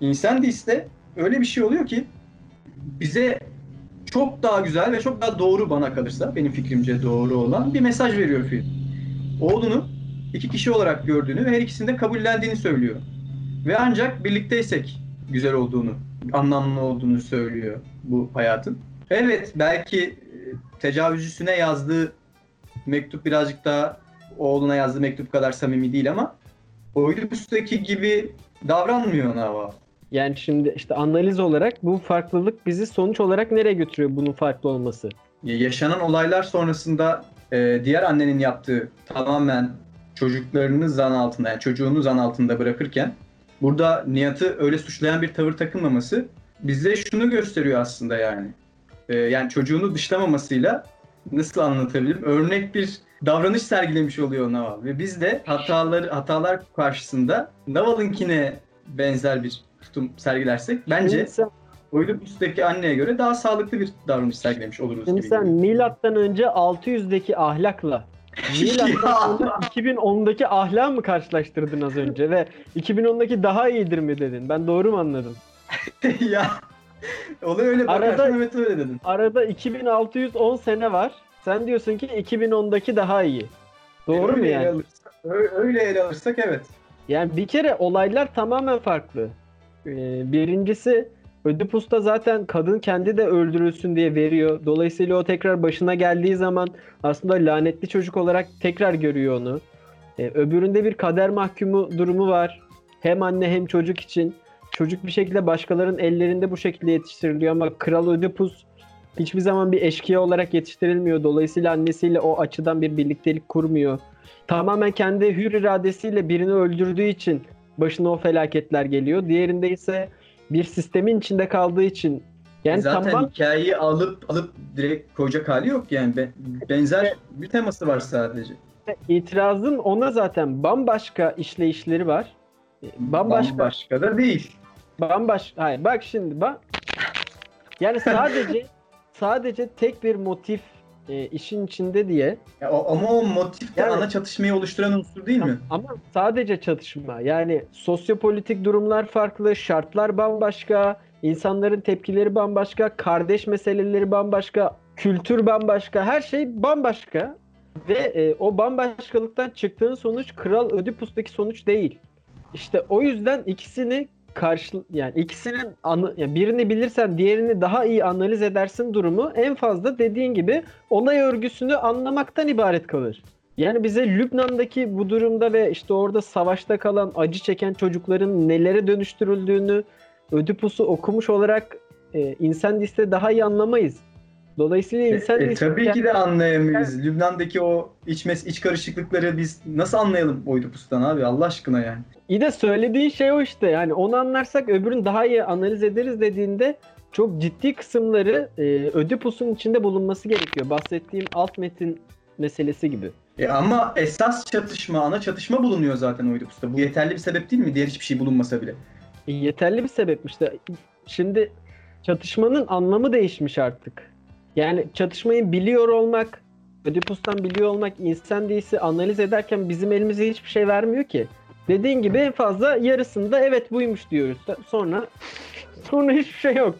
Insendis'te öyle bir şey oluyor ki bize çok daha güzel ve çok daha doğru bana kalırsa benim fikrimce doğru olan bir mesaj veriyor film. Oğlunu iki kişi olarak gördüğünü ve her ikisini de kabullendiğini söylüyor. Ve ancak birlikteysek güzel olduğunu, anlamlı olduğunu söylüyor bu hayatın. Evet belki e, tecavüzcüsüne yazdığı mektup birazcık daha oğluna yazdığı mektup kadar samimi değil ama Oedipus'taki gibi davranmıyor Nava.
Yani şimdi işte analiz olarak bu farklılık bizi sonuç olarak nereye götürüyor bunun farklı olması?
Yaşanan olaylar sonrasında e, diğer annenin yaptığı tamamen çocuklarını zan altında yani çocuğunu zan altında bırakırken burada Nihat'ı öyle suçlayan bir tavır takınmaması bize şunu gösteriyor aslında yani. E, yani çocuğunu dışlamamasıyla nasıl anlatabilirim? Örnek bir davranış sergilemiş oluyor Naval ve biz de hataları hatalar karşısında Naval'ınkine benzer bir tutum sergilersek bence
sen,
Oedipus'taki anneye göre daha sağlıklı bir davranış sergilemiş oluruz.
şimdi
gibi
sen milattan önce 600'deki ahlakla sonra 2010'daki ahlakı mı karşılaştırdın az önce ve 2010'daki daha iyidir mi dedin? Ben doğru mu anladım?
ya olay öyle
Arada-
öyle dedin.
Arada 2610 sene var. Sen diyorsun ki 2010'daki daha iyi. Doğru
öyle
mu
Ele
yani?
alırsak, öyle ele alırsak evet.
Yani bir kere olaylar tamamen farklı. Ee, birincisi Ödipus'ta zaten kadın kendi de öldürülsün diye veriyor. Dolayısıyla o tekrar başına geldiği zaman aslında lanetli çocuk olarak tekrar görüyor onu. Ee, öbüründe bir kader mahkumu durumu var. Hem anne hem çocuk için. Çocuk bir şekilde başkalarının ellerinde bu şekilde yetiştiriliyor ama Kral Ödipus hiçbir zaman bir eşkıya olarak yetiştirilmiyor. Dolayısıyla annesiyle o açıdan bir birliktelik kurmuyor. Tamamen kendi hür iradesiyle birini öldürdüğü için başına o felaketler geliyor. Diğerinde ise bir sistemin içinde kaldığı için yani
Zaten
tamam
hikayeyi alıp alıp direkt koyacak hali yok yani. Be- benzer bir teması var sadece.
itirazım ona zaten bambaşka işleyişleri var. Bambaşka
Bambaşka da değil.
bambaşka hayır bak şimdi bak yani sadece sadece tek bir motif e, işin içinde diye
Ya o, ama o motif de
Yani-
ana çatışmayı oluşturan unsur değil mi?
ama sadece çatışma yani sosyopolitik durumlar farklı, şartlar bambaşka, insanların tepkileri bambaşka, kardeş meseleleri bambaşka, kültür bambaşka, her şey bambaşka ve e, o bambaşkalıktan çıktığın sonuç Kral Ödipus'taki sonuç değil. İşte o yüzden ikisini karşı yani ikisinin anı, yani birini bilirsen diğerini daha iyi analiz edersin durumu en fazla dediğin gibi olay örgüsünü anlamaktan ibaret kalır. Yani bize Lübnan'daki bu durumda ve işte orada savaşta kalan acı çeken çocukların nelere dönüştürüldüğünü Ödipus'u okumuş olarak e, insan liste daha iyi anlamayız. Dolayısıyla insan
E,
liste
tabii ki de anlayamayız. Lübnan'daki o iç, mes iç karışıklıkları biz nasıl anlayalım Oidipus'tan abi Allah aşkına yani.
İyi de söylediğin şey o işte. Yani onu anlarsak öbürünü daha iyi analiz ederiz dediğinde çok ciddi kısımları e, Ödipus'un içinde bulunması gerekiyor. Bahsettiğim alt metin meselesi gibi.
E ama esas çatışma, ana çatışma bulunuyor zaten Oidipus'ta. Bu yeterli bir sebep değil mi? Diğer hiçbir şey bulunmasa bile.
E, yeterli bir sebepmiş de. Şimdi çatışmanın anlamı değişmiş artık. Yani çatışmayı biliyor olmak, Ödipus'tan biliyor olmak insan değilse analiz ederken bizim elimize hiçbir şey vermiyor ki. Dediğin gibi en fazla yarısında evet buymuş diyoruz. Sonra sonra hiçbir şey yok.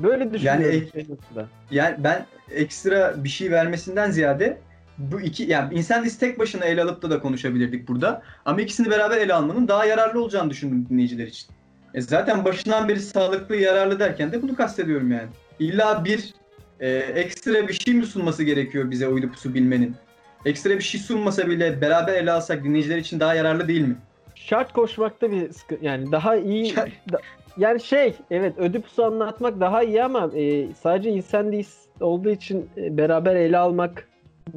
Böyle düşünüyorum.
Yani-
açımdan.
Yani ben ekstra bir şey vermesinden ziyade bu iki yani insan listesi tek başına ele alıp da da konuşabilirdik burada. Ama ikisini beraber ele almanın daha yararlı olacağını düşündüm dinleyiciler için. E zaten başından beri sağlıklı, yararlı derken de bunu kastediyorum yani. İlla bir e, ekstra bir şey mi sunması gerekiyor bize Oidipus'u bilmenin? Ekstra bir şey sunmasa bile beraber ele alsak dinleyiciler için daha yararlı değil mi?
Şart koşmakta bir sıkı- yani daha iyi da- yani şey evet Ödipus'u anlatmak daha iyi ama e, sadece insan değil olduğu için e, beraber ele almak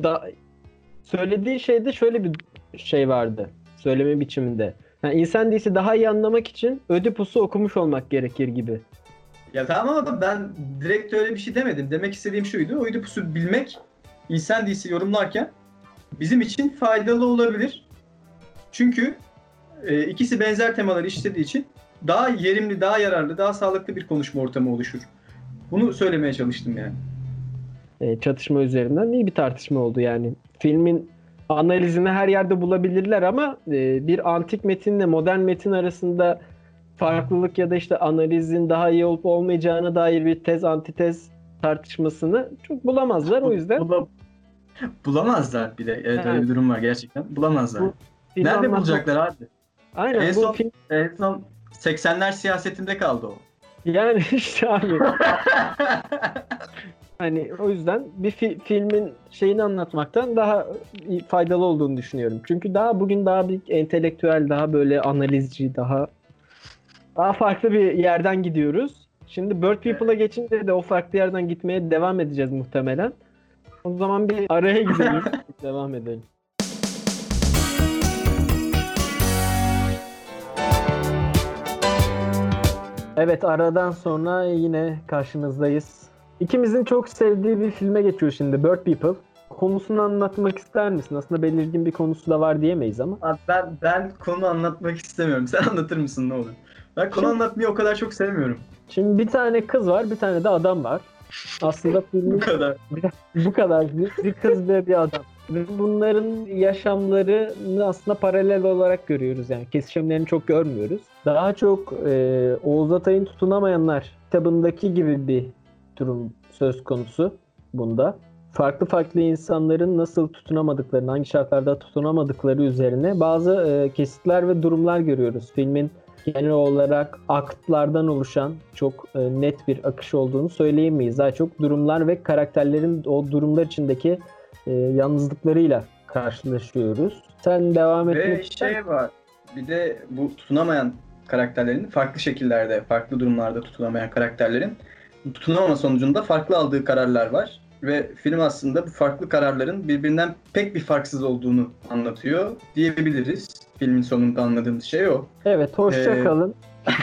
da söylediği şeyde şöyle bir şey vardı söyleme biçiminde. Yani insan değilse daha iyi anlamak için Ödipus'u okumuş olmak gerekir gibi.
Ya tamam ama ben direkt öyle bir şey demedim. Demek istediğim şuydu. Oidipus'u bilmek insan dizisi yorumlarken bizim için faydalı olabilir. Çünkü e, ikisi benzer temaları işlediği için daha yerimli, daha yararlı, daha sağlıklı bir konuşma ortamı oluşur. Bunu söylemeye çalıştım yani.
E, çatışma üzerinden iyi bir tartışma oldu yani. Filmin analizini her yerde bulabilirler ama e, bir antik metinle modern metin arasında farklılık ya da işte analizin daha iyi olup olmayacağına dair bir tez antitez tartışmasını çok bulamazlar o yüzden.
Bula- Bulamazlar bir de. Evet, öyle
Evet.
bir durum var gerçekten. Bulamazlar.
Bu
Nerede
anlatmak-
bulacaklar abi?
Aynen
En
bu
son-
film
En son 80'ler siyasetinde kaldı o.
yani işte abi hani o yüzden bir fi- filmin şeyini anlatmaktan daha faydalı olduğunu düşünüyorum. Çünkü daha bugün daha bir entelektüel, daha böyle analizci, daha daha farklı bir yerden gidiyoruz. Şimdi Bird People'a geçince de o farklı yerden gitmeye devam edeceğiz muhtemelen. O zaman bir araya gidelim. devam edelim. Evet aradan sonra yine karşınızdayız. İkimizin çok sevdiği bir filme geçiyor şimdi Bird People. Konusunu anlatmak ister misin? Aslında belirgin bir konusu da var diyemeyiz ama.
Abi ben ben konu anlatmak istemiyorum. Sen anlatır mısın ne olur? Ben konu
Şimdi-
anlatmayı o kadar çok sevmiyorum.
Şimdi bir tane kız var, bir tane de adam var. Aslında
Bu
filmin
kadar.
bu kadar. Bir, bir kız ve bir adam. Bunların yaşamlarını aslında paralel olarak görüyoruz yani. Kesişimlerini çok görmüyoruz. Daha çok e, Oğuz Atay'ın Tutunamayanlar kitabındaki gibi bir durum söz konusu bunda. Farklı farklı insanların nasıl tutunamadıklarını, hangi şartlarda tutunamadıkları üzerine bazı e, kesitler ve durumlar görüyoruz. Filmin genel olarak aktlardan oluşan çok e, net bir akış olduğunu söyleyemeyiz. Daha çok durumlar ve karakterlerin o durumlar içindeki e, yalnızlıklarıyla karşılaşıyoruz. Sen devam etmek
Ve
ister
şey var. Bir de bu tutunamayan karakterlerin farklı şekillerde, farklı durumlarda tutunamayan karakterlerin tutunamama sonucunda farklı aldığı kararlar var. Ve film aslında bu farklı kararların birbirinden pek bir farksız olduğunu anlatıyor diyebiliriz. Filmin sonunda anladığımız şey o.
Evet, hoşça
Ee,
kalın.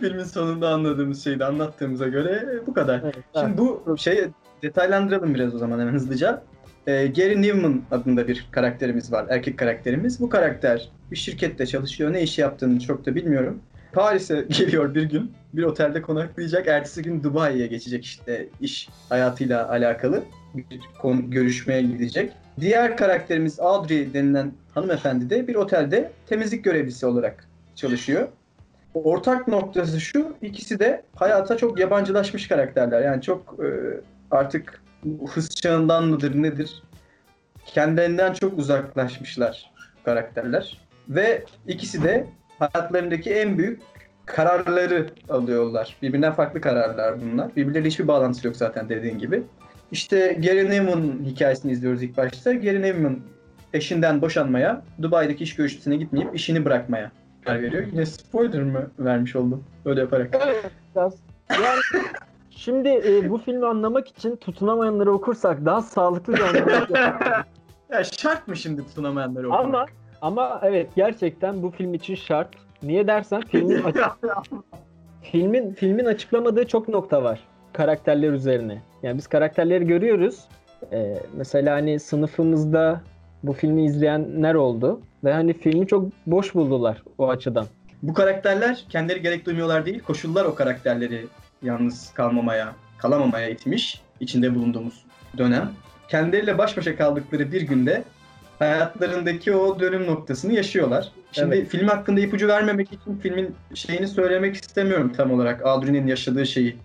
Filmin sonunda anladığımız şeyi de anlattığımıza göre bu kadar.
Evet,
Şimdi bu şeyi detaylandıralım biraz o zaman hemen hızlıca. Ee, Gary Newman adında bir karakterimiz var, erkek karakterimiz. Bu karakter bir şirkette çalışıyor. Ne iş yaptığını çok da bilmiyorum. Paris'e geliyor bir gün. Bir otelde konaklayacak. Ertesi gün Dubai'ye geçecek işte iş hayatıyla alakalı. Bir konu, görüşmeye gidecek. Diğer karakterimiz Audrey denilen hanımefendi de bir otelde temizlik görevlisi olarak çalışıyor. Ortak noktası şu, ikisi de hayata çok yabancılaşmış karakterler. Yani çok e, artık hız çağından mıdır nedir? Kendilerinden çok uzaklaşmışlar karakterler. Ve ikisi de hayatlarındaki en büyük kararları alıyorlar. Birbirinden farklı kararlar bunlar. Birbirleriyle hiçbir bağlantısı yok zaten dediğin gibi. İşte Gary Newman hikayesini izliyoruz ilk başta. Gary Newman eşinden boşanmaya, Dubai'deki iş görüşmesine gitmeyip işini bırakmaya karar veriyor. Yine spoiler mı vermiş oldum öyle yaparak?
Biraz. Yani şimdi e, bu filmi anlamak için tutunamayanları okursak daha sağlıklı bir anlamak
Ya şart mı şimdi tutunamayanları okumak?
Ama ama evet gerçekten bu film için şart. Niye dersen filmin açık, filmin filmin açıklamadığı çok nokta var karakterler üzerine. Yani biz karakterleri görüyoruz. Ee, mesela hani sınıfımızda bu filmi izleyenler oldu ve hani filmi çok boş buldular o açıdan.
Bu karakterler kendileri gerek duymuyorlar değil, koşullar o karakterleri yalnız kalmamaya, kalamamaya itmiş içinde bulunduğumuz dönem. Kendileriyle baş başa kaldıkları bir günde hayatlarındaki o dönüm noktasını yaşıyorlar. Şimdi
Evet.
film hakkında ipucu vermemek için filmin şeyini söylemek istemiyorum tam olarak Audrey'nin yaşadığı şeyi.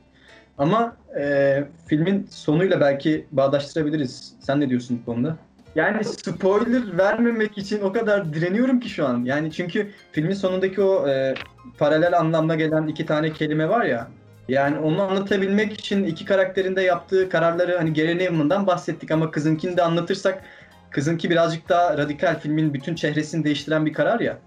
Ama e, filmin sonuyla belki bağdaştırabiliriz. Sen ne diyorsun bu konuda? Yani spoiler vermemek için o kadar direniyorum ki şu an. Yani çünkü filmin sonundaki o e, paralel anlamda gelen iki tane kelime var ya. Yani onu anlatabilmek için iki karakterin de yaptığı kararları hani Gary Newman'dan bahsettik ama kızınkini de anlatırsak kızınki birazcık daha radikal filmin bütün çehresini değiştiren bir karar ya.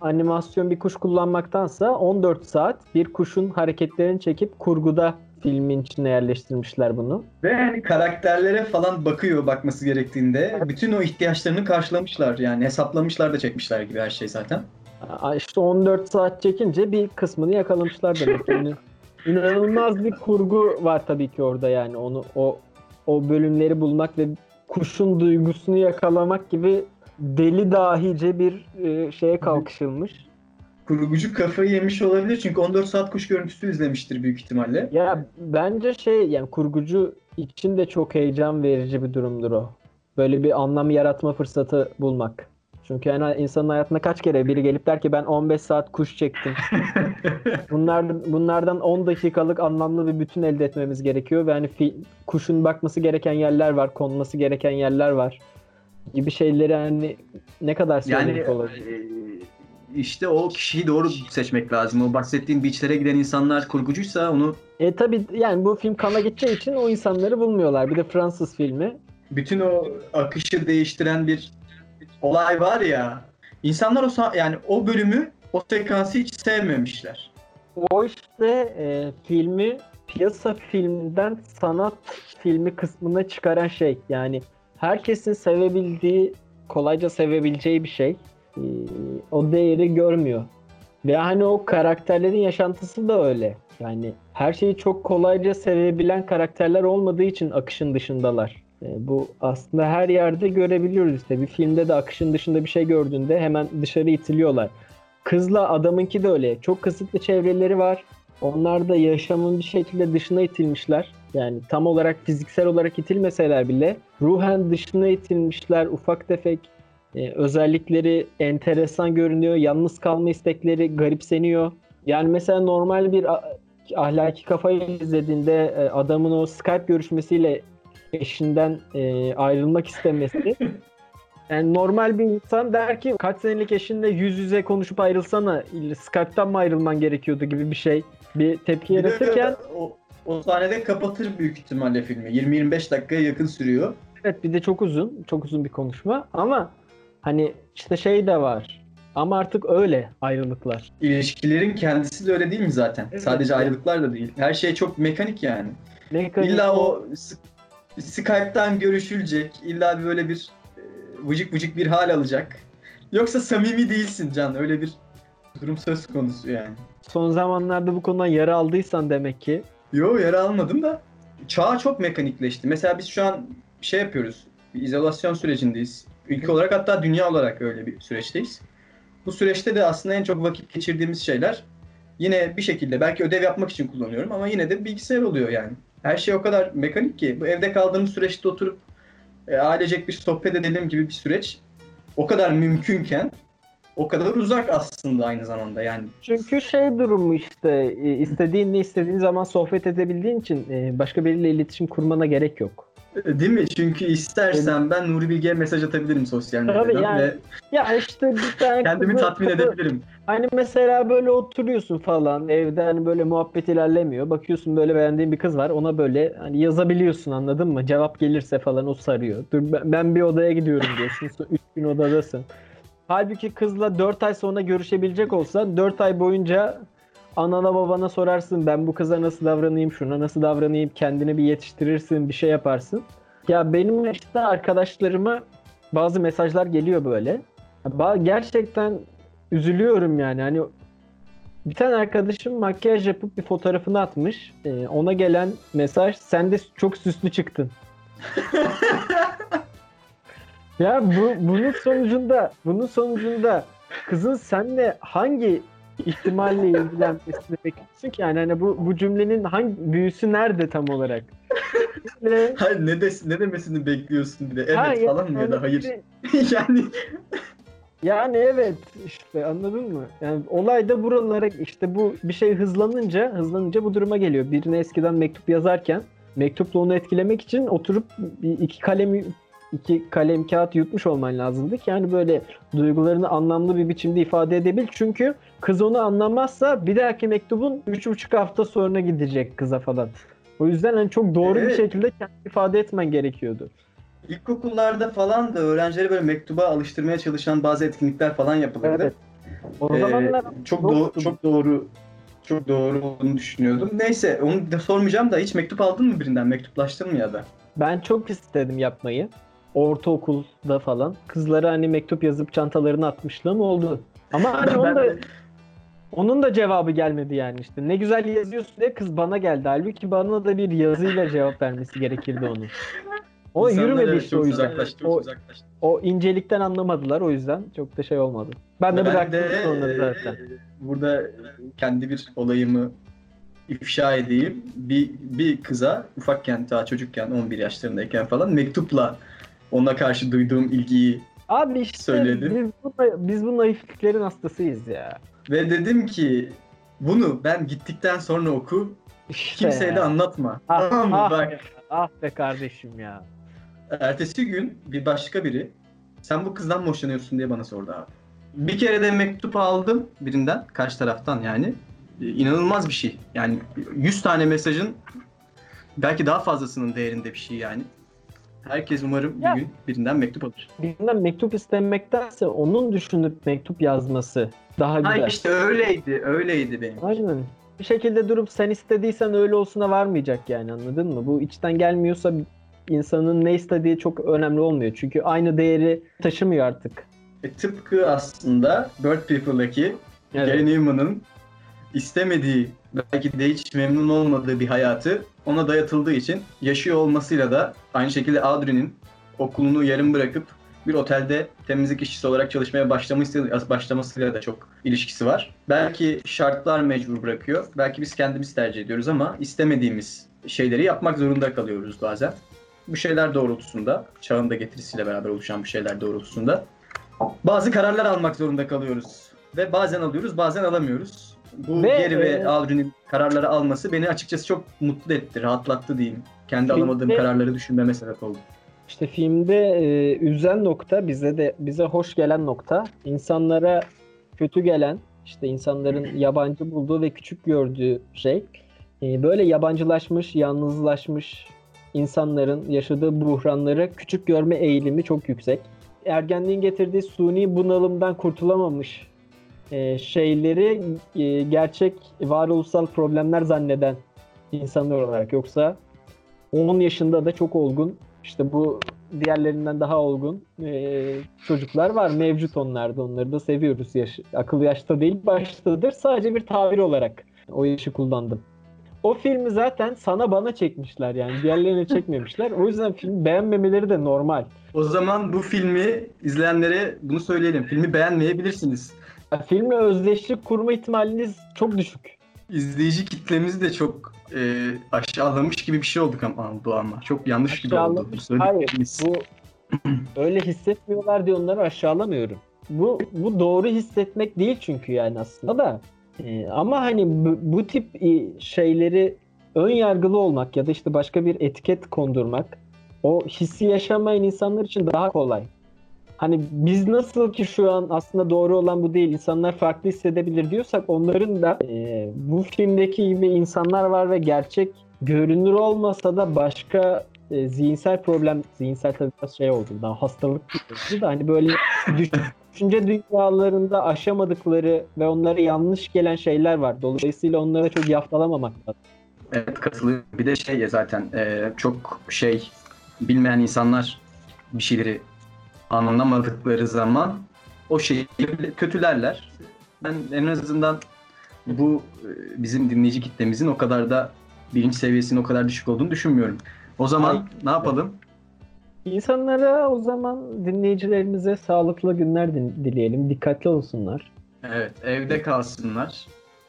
Animasyon bir kuş kullanmaktansa 14 saat bir kuşun hareketlerini çekip kurguda filmin içine yerleştirmişler bunu.
Ve hani karakterlere falan bakıyor bakması gerektiğinde bütün o ihtiyaçlarını karşılamışlar yani hesaplamışlar da çekmişler gibi her şey zaten.
İşte 14 saat çekince bir kısmını yakalamışlar demek. Yani inanılmaz bir kurgu var tabii ki orada yani onu o o bölümleri bulmak ve kuşun duygusunu yakalamak gibi deli dahice bir e, şeye kalkışılmış.
Kurgucu kafayı yemiş olabilir çünkü 14 saat kuş görüntüsü izlemiştir büyük ihtimalle.
Ya bence şey yani kurgucu için de çok heyecan verici bir durumdur o. Böyle bir anlam yaratma fırsatı bulmak. Çünkü yani insanın hayatında kaç kere biri gelip der ki ben 15 saat kuş çektim. Bunlar bunlardan 10 dakikalık anlamlı bir bütün elde etmemiz gerekiyor ve hani fi- kuşun bakması gereken yerler var, konması gereken yerler var gibi şeyleri hani ne kadar
Yani
söylemek olabilir.
e, işte o kişiyi doğru seçmek lazım. O bahsettiğin beachlere giden insanlar kurgucuysa onu
E tabi yani bu film kana gideceği için o insanları bulmuyorlar. Bir de Fransız filmi.
bütün o akışı değiştiren bir olay var ya. İnsanlar o yani o bölümü o sekansı hiç sevmemişler.
O işte e, filmi piyasa filminden sanat filmi kısmına çıkaran şey. Yani herkesin sevebildiği, kolayca sevebileceği bir şey. E, o değeri görmüyor. Ve hani o karakterlerin yaşantısı da öyle. Yani her şeyi çok kolayca sevebilen karakterler olmadığı için akışın dışındalar. E, bu aslında her yerde görebiliyoruz işte. Bir filmde de akışın dışında bir şey gördüğünde hemen dışarı itiliyorlar. Kızla adamınki de öyle. Çok kısıtlı çevreleri var. Onlar da yaşamın bir şekilde dışına itilmişler. Yani tam olarak fiziksel olarak itilmeseler bile ruhen dışına itilmişler. Ufak tefek e, özellikleri enteresan görünüyor. Yalnız kalma istekleri garipseniyor. Yani mesela normal bir ahlaki kafayı izlediğinde e, adamın o Skype görüşmesiyle eşinden e, ayrılmak istemesi yani normal bir insan der ki kaç senelik eşinle yüz yüze konuşup ayrılsana Skype'tan mı ayrılman gerekiyordu gibi bir şey bir tepki yaratırken
o, o sahnede kapatır büyük ihtimalle filmi. 20-25 dakikaya yakın sürüyor.
evet bir de çok uzun çok uzun bir konuşma ama hani işte şey de var ama artık öyle ayrılıklar.
İlişkilerin kendisi de öyle değil mi zaten?
Evet.
Sadece ayrılıklar da değil. Her şey çok mekanik yani.
Mekanik
İlla o Skype'tan görüşülecek. İlla bir böyle bir e, vıcık vıcık bir hal alacak. Yoksa samimi değilsin Can. Öyle bir durum söz konusu yani.
son zamanlarda bu konudan yara aldıysan demek ki
Yo yara almadım da. Çağ çok mekanikleşti. Mesela biz şu an şey yapıyoruz. Bir izolasyon sürecindeyiz. Ülke olarak hatta dünya olarak öyle bir süreçteyiz. Bu süreçte de aslında en çok vakit geçirdiğimiz şeyler Yine bir şekilde belki ödev yapmak için kullanıyorum ama yine de bilgisayar oluyor yani. Her şey o kadar mekanik ki. Bu evde kaldığımız süreçte oturup e, ailecek bir sohbet edelim gibi bir süreç o kadar mümkünken o kadar uzak aslında aynı zamanda yani.
Çünkü şey durumu işte e, istediğin ne istediğin zaman sohbet edebildiğin için e, başka biriyle iletişim kurmana gerek yok.
Değil mi? Çünkü istersen ben Nuri Bilge'ye mesaj atabilirim sosyal
Tabii
medyadan
yani.
ve
Ya işte bir tane
kendimi
kızı-
tatmin edebilirim.
Hani mesela böyle oturuyorsun falan evde hani böyle muhabbet ilerlemiyor. Bakıyorsun böyle beğendiğin bir kız var ona böyle hani yazabiliyorsun anladın mı? Cevap gelirse falan o sarıyor. Dur ben, ben bir odaya gidiyorum diyorsun. 3 gün odadasın. Halbuki kızla 4 ay sonra görüşebilecek olsan 4 ay boyunca anana babana sorarsın ben bu kıza nasıl davranayım şuna nasıl davranayım kendini bir yetiştirirsin bir şey yaparsın. Ya benim işte arkadaşlarıma bazı mesajlar geliyor böyle. Gerçekten üzülüyorum yani. Hani bir tane arkadaşım makyaj yapıp bir fotoğrafını atmış. Ee, ona gelen mesaj sen de çok süslü çıktın. ya bu bunun sonucunda bunun sonucunda kızın senle hangi ihtimalle ilgilenmesini bekliyorsun ki yani hani bu bu cümlenin hangi büyüsü nerede tam olarak? Ve-
Hayır ne, des, ne demesini bekliyorsun bir de. Evet
Ha,
falan mı ya
yani
da hayır. yani
Yani evet işte anladın mı? Yani olay da buralara işte bu bir şey hızlanınca hızlanınca bu duruma geliyor. Birine eskiden mektup yazarken mektupla onu etkilemek için oturup bir iki kalem iki kalem kağıt yutmuş olman lazımdı ki yani böyle duygularını anlamlı bir biçimde ifade edebil. Çünkü kız onu anlamazsa bir dahaki mektubun üç buçuk hafta sonra gidecek kıza falan. O yüzden hani çok doğru bir
Evet.
şekilde kendini ifade etmen gerekiyordu.
ilkokullarda falan da öğrencileri böyle mektuba alıştırmaya çalışan bazı etkinlikler falan yapılırdı.
Evet. O
Ee,
zamanlar
çok doğru çok doğru çok doğru olduğunu düşünüyordum. Neyse onu da sormayacağım da hiç mektup aldın mı birinden? Mektuplaştın mı ya da?
Ben çok istedim yapmayı. Ortaokulda falan. Kızlara hani mektup yazıp çantalarına atmışlığım oldu. Ama hani onun da, onun da cevabı gelmedi yani işte. Ne güzel yazıyorsun diye kız bana geldi. Halbuki bana da bir yazıyla cevap vermesi gerekirdi onun. O
İnsanlar
yürümedi
evet,
işte o yüzden.
Uzaklaştı,
O,
uzaklaştı.
o incelikten anlamadılar o yüzden çok da şey olmadı. Ben de
Ben
bıraktım
de
sonra
e,
zaten.
burada kendi bir olayımı ifşa edeyim. Bir, bir kıza ufakken daha çocukken 11 yaşlarındayken falan mektupla ona karşı duyduğum ilgiyi
Abi işte
söyledim.
biz bu, biz bu naifliklerin hastasıyız ya.
ve dedim ki bunu ben gittikten sonra oku
İşte
kimseye
ya.
de anlatma.
Ah,
tamam mı?
ah
Bak
ah be kardeşim ya.
ertesi gün bir başka biri sen bu kızdan mı hoşlanıyorsun diye bana sordu abi. Bir kere de mektup aldım birinden karşı taraftan yani. Ee, İnanılmaz bir şey. Yani 100 tane mesajın belki daha fazlasının değerinde bir şey yani. Herkes umarım
Ya.
bir gün birinden mektup alır.
Birinden mektup istenmektense onun düşünüp mektup yazması daha güzel.
Ha işte öyleydi, öyleydi benim.
Aynen. Bir şekilde durup sen istediysen öyle olsuna varmayacak yani anladın mı? Bu içten gelmiyorsa insanın ne istediği çok önemli olmuyor. Çünkü aynı değeri taşımıyor artık.
E, tıpkı aslında Bird People'daki Gary Newman'ın istemediği, belki de hiç memnun olmadığı bir hayatı ona dayatıldığı için yaşıyor olmasıyla da aynı şekilde Audrey'nin okulunu yarım bırakıp bir otelde temizlik işçisi olarak çalışmaya başlaması, başlamasıyla da çok ilişkisi var. Belki şartlar mecbur bırakıyor. Belki biz kendimiz tercih ediyoruz ama istemediğimiz şeyleri yapmak zorunda kalıyoruz bazen. Bu şeyler doğrultusunda, çağın da getirisiyle beraber oluşan bu şeyler doğrultusunda bazı kararlar almak zorunda kalıyoruz. Ve bazen alıyoruz, bazen alamıyoruz. Bu
Ve, e,
ve Audrey'nin kararları alması beni açıkçası çok mutlu etti, rahatlattı diyeyim. Kendi
Filmde-
alamadığım kararları düşünmeme sebep oldu.
İşte filmde e, üzen nokta bize de bize hoş gelen nokta insanlara kötü gelen işte insanların yabancı bulduğu ve küçük gördüğü şey e, böyle yabancılaşmış, yalnızlaşmış insanların yaşadığı buhranları küçük görme eğilimi çok yüksek. Ergenliğin getirdiği suni bunalımdan kurtulamamış e, şeyleri e, gerçek varoluşsal problemler zanneden insanlar olarak yoksa 10 yaşında da çok olgun işte bu diğerlerinden daha olgun e, çocuklar var mevcut onlarda onları da seviyoruz yaş, akıl yaşta değil baştadır sadece bir tabir olarak o yaşı kullandım. O filmi zaten sana bana çekmişler yani diğerlerine çekmemişler o yüzden film beğenmemeleri de normal.
O zaman bu filmi izleyenlere bunu söyleyelim. Filmi beğenmeyebilirsiniz.
Filmle özdeşlik kurma ihtimaliniz çok düşük.
İzleyici kitlemizi de çok e, aşağılamış gibi bir şey olduk ama bu ama. Çok yanlış gibi oldu.
Hayır, bu öyle hissetmiyorlar diye onları aşağılamıyorum. Bu bu doğru hissetmek değil çünkü yani aslında da. Ee, ama hani bu, bu tip e, şeyleri ön yargılı olmak ya da işte başka bir etiket kondurmak o hissi yaşamayan insanlar için daha kolay. Hani biz nasıl ki şu an aslında doğru olan bu değil, insanlar farklı hissedebilir diyorsak onların da e, bu filmdeki gibi insanlar var ve gerçek görünür olmasa da başka e, zihinsel problem, zihinsel tabii biraz şey oldu, daha hastalık gibi oldu da hani böyle düş- düşünce dünyalarında aşamadıkları ve onlara yanlış gelen şeyler var. Dolayısıyla onlara çok yaftalamamak lazım.
Evet katılıyorum. Bir de şey ya zaten e, çok şey bilmeyen insanlar bir şeyleri anlamadıkları zaman o şeyi kötülerler. Ben en azından bu e, bizim dinleyici kitlemizin o kadar da bilinç seviyesinin o kadar düşük olduğunu düşünmüyorum. O zaman
Ay.
ne yapalım?
İnsanlara o zaman dinleyicilerimize sağlıklı günler dileyelim. Dikkatli olsunlar.
Evet evde kalsınlar.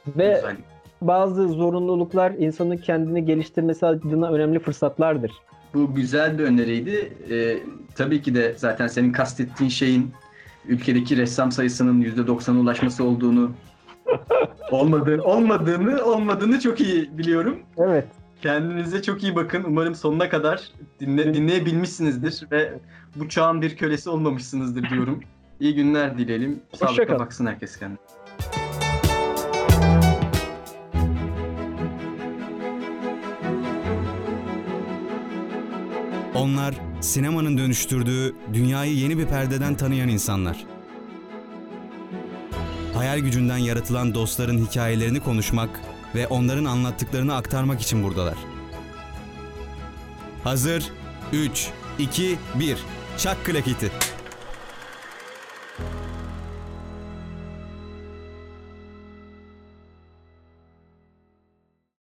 Ve
Özellikle.
bazı zorunluluklar insanın kendini geliştirmesi adına önemli fırsatlardır.
Bu güzel bir öneriydi. Ee, tabii ki de zaten senin kastettiğin şeyin ülkedeki ressam sayısının %90'a ulaşması olduğunu olmadığını, olmadığını, olmadığını çok iyi biliyorum.
Evet.
Kendinize çok iyi bakın. Umarım sonuna kadar dinle, dinleyebilmişsinizdir ve bu çağın bir kölesi olmamışsınızdır diyorum. İyi günler dileyelim. Sağlıkla baksın herkes kendine.
Onlar sinemanın dönüştürdüğü dünyayı yeni bir perdeden tanıyan insanlar. Hayal gücünden yaratılan dostların hikayelerini konuşmak ve onların anlattıklarını aktarmak için buradalar. Hazır 3 2 1 Çak klaketi.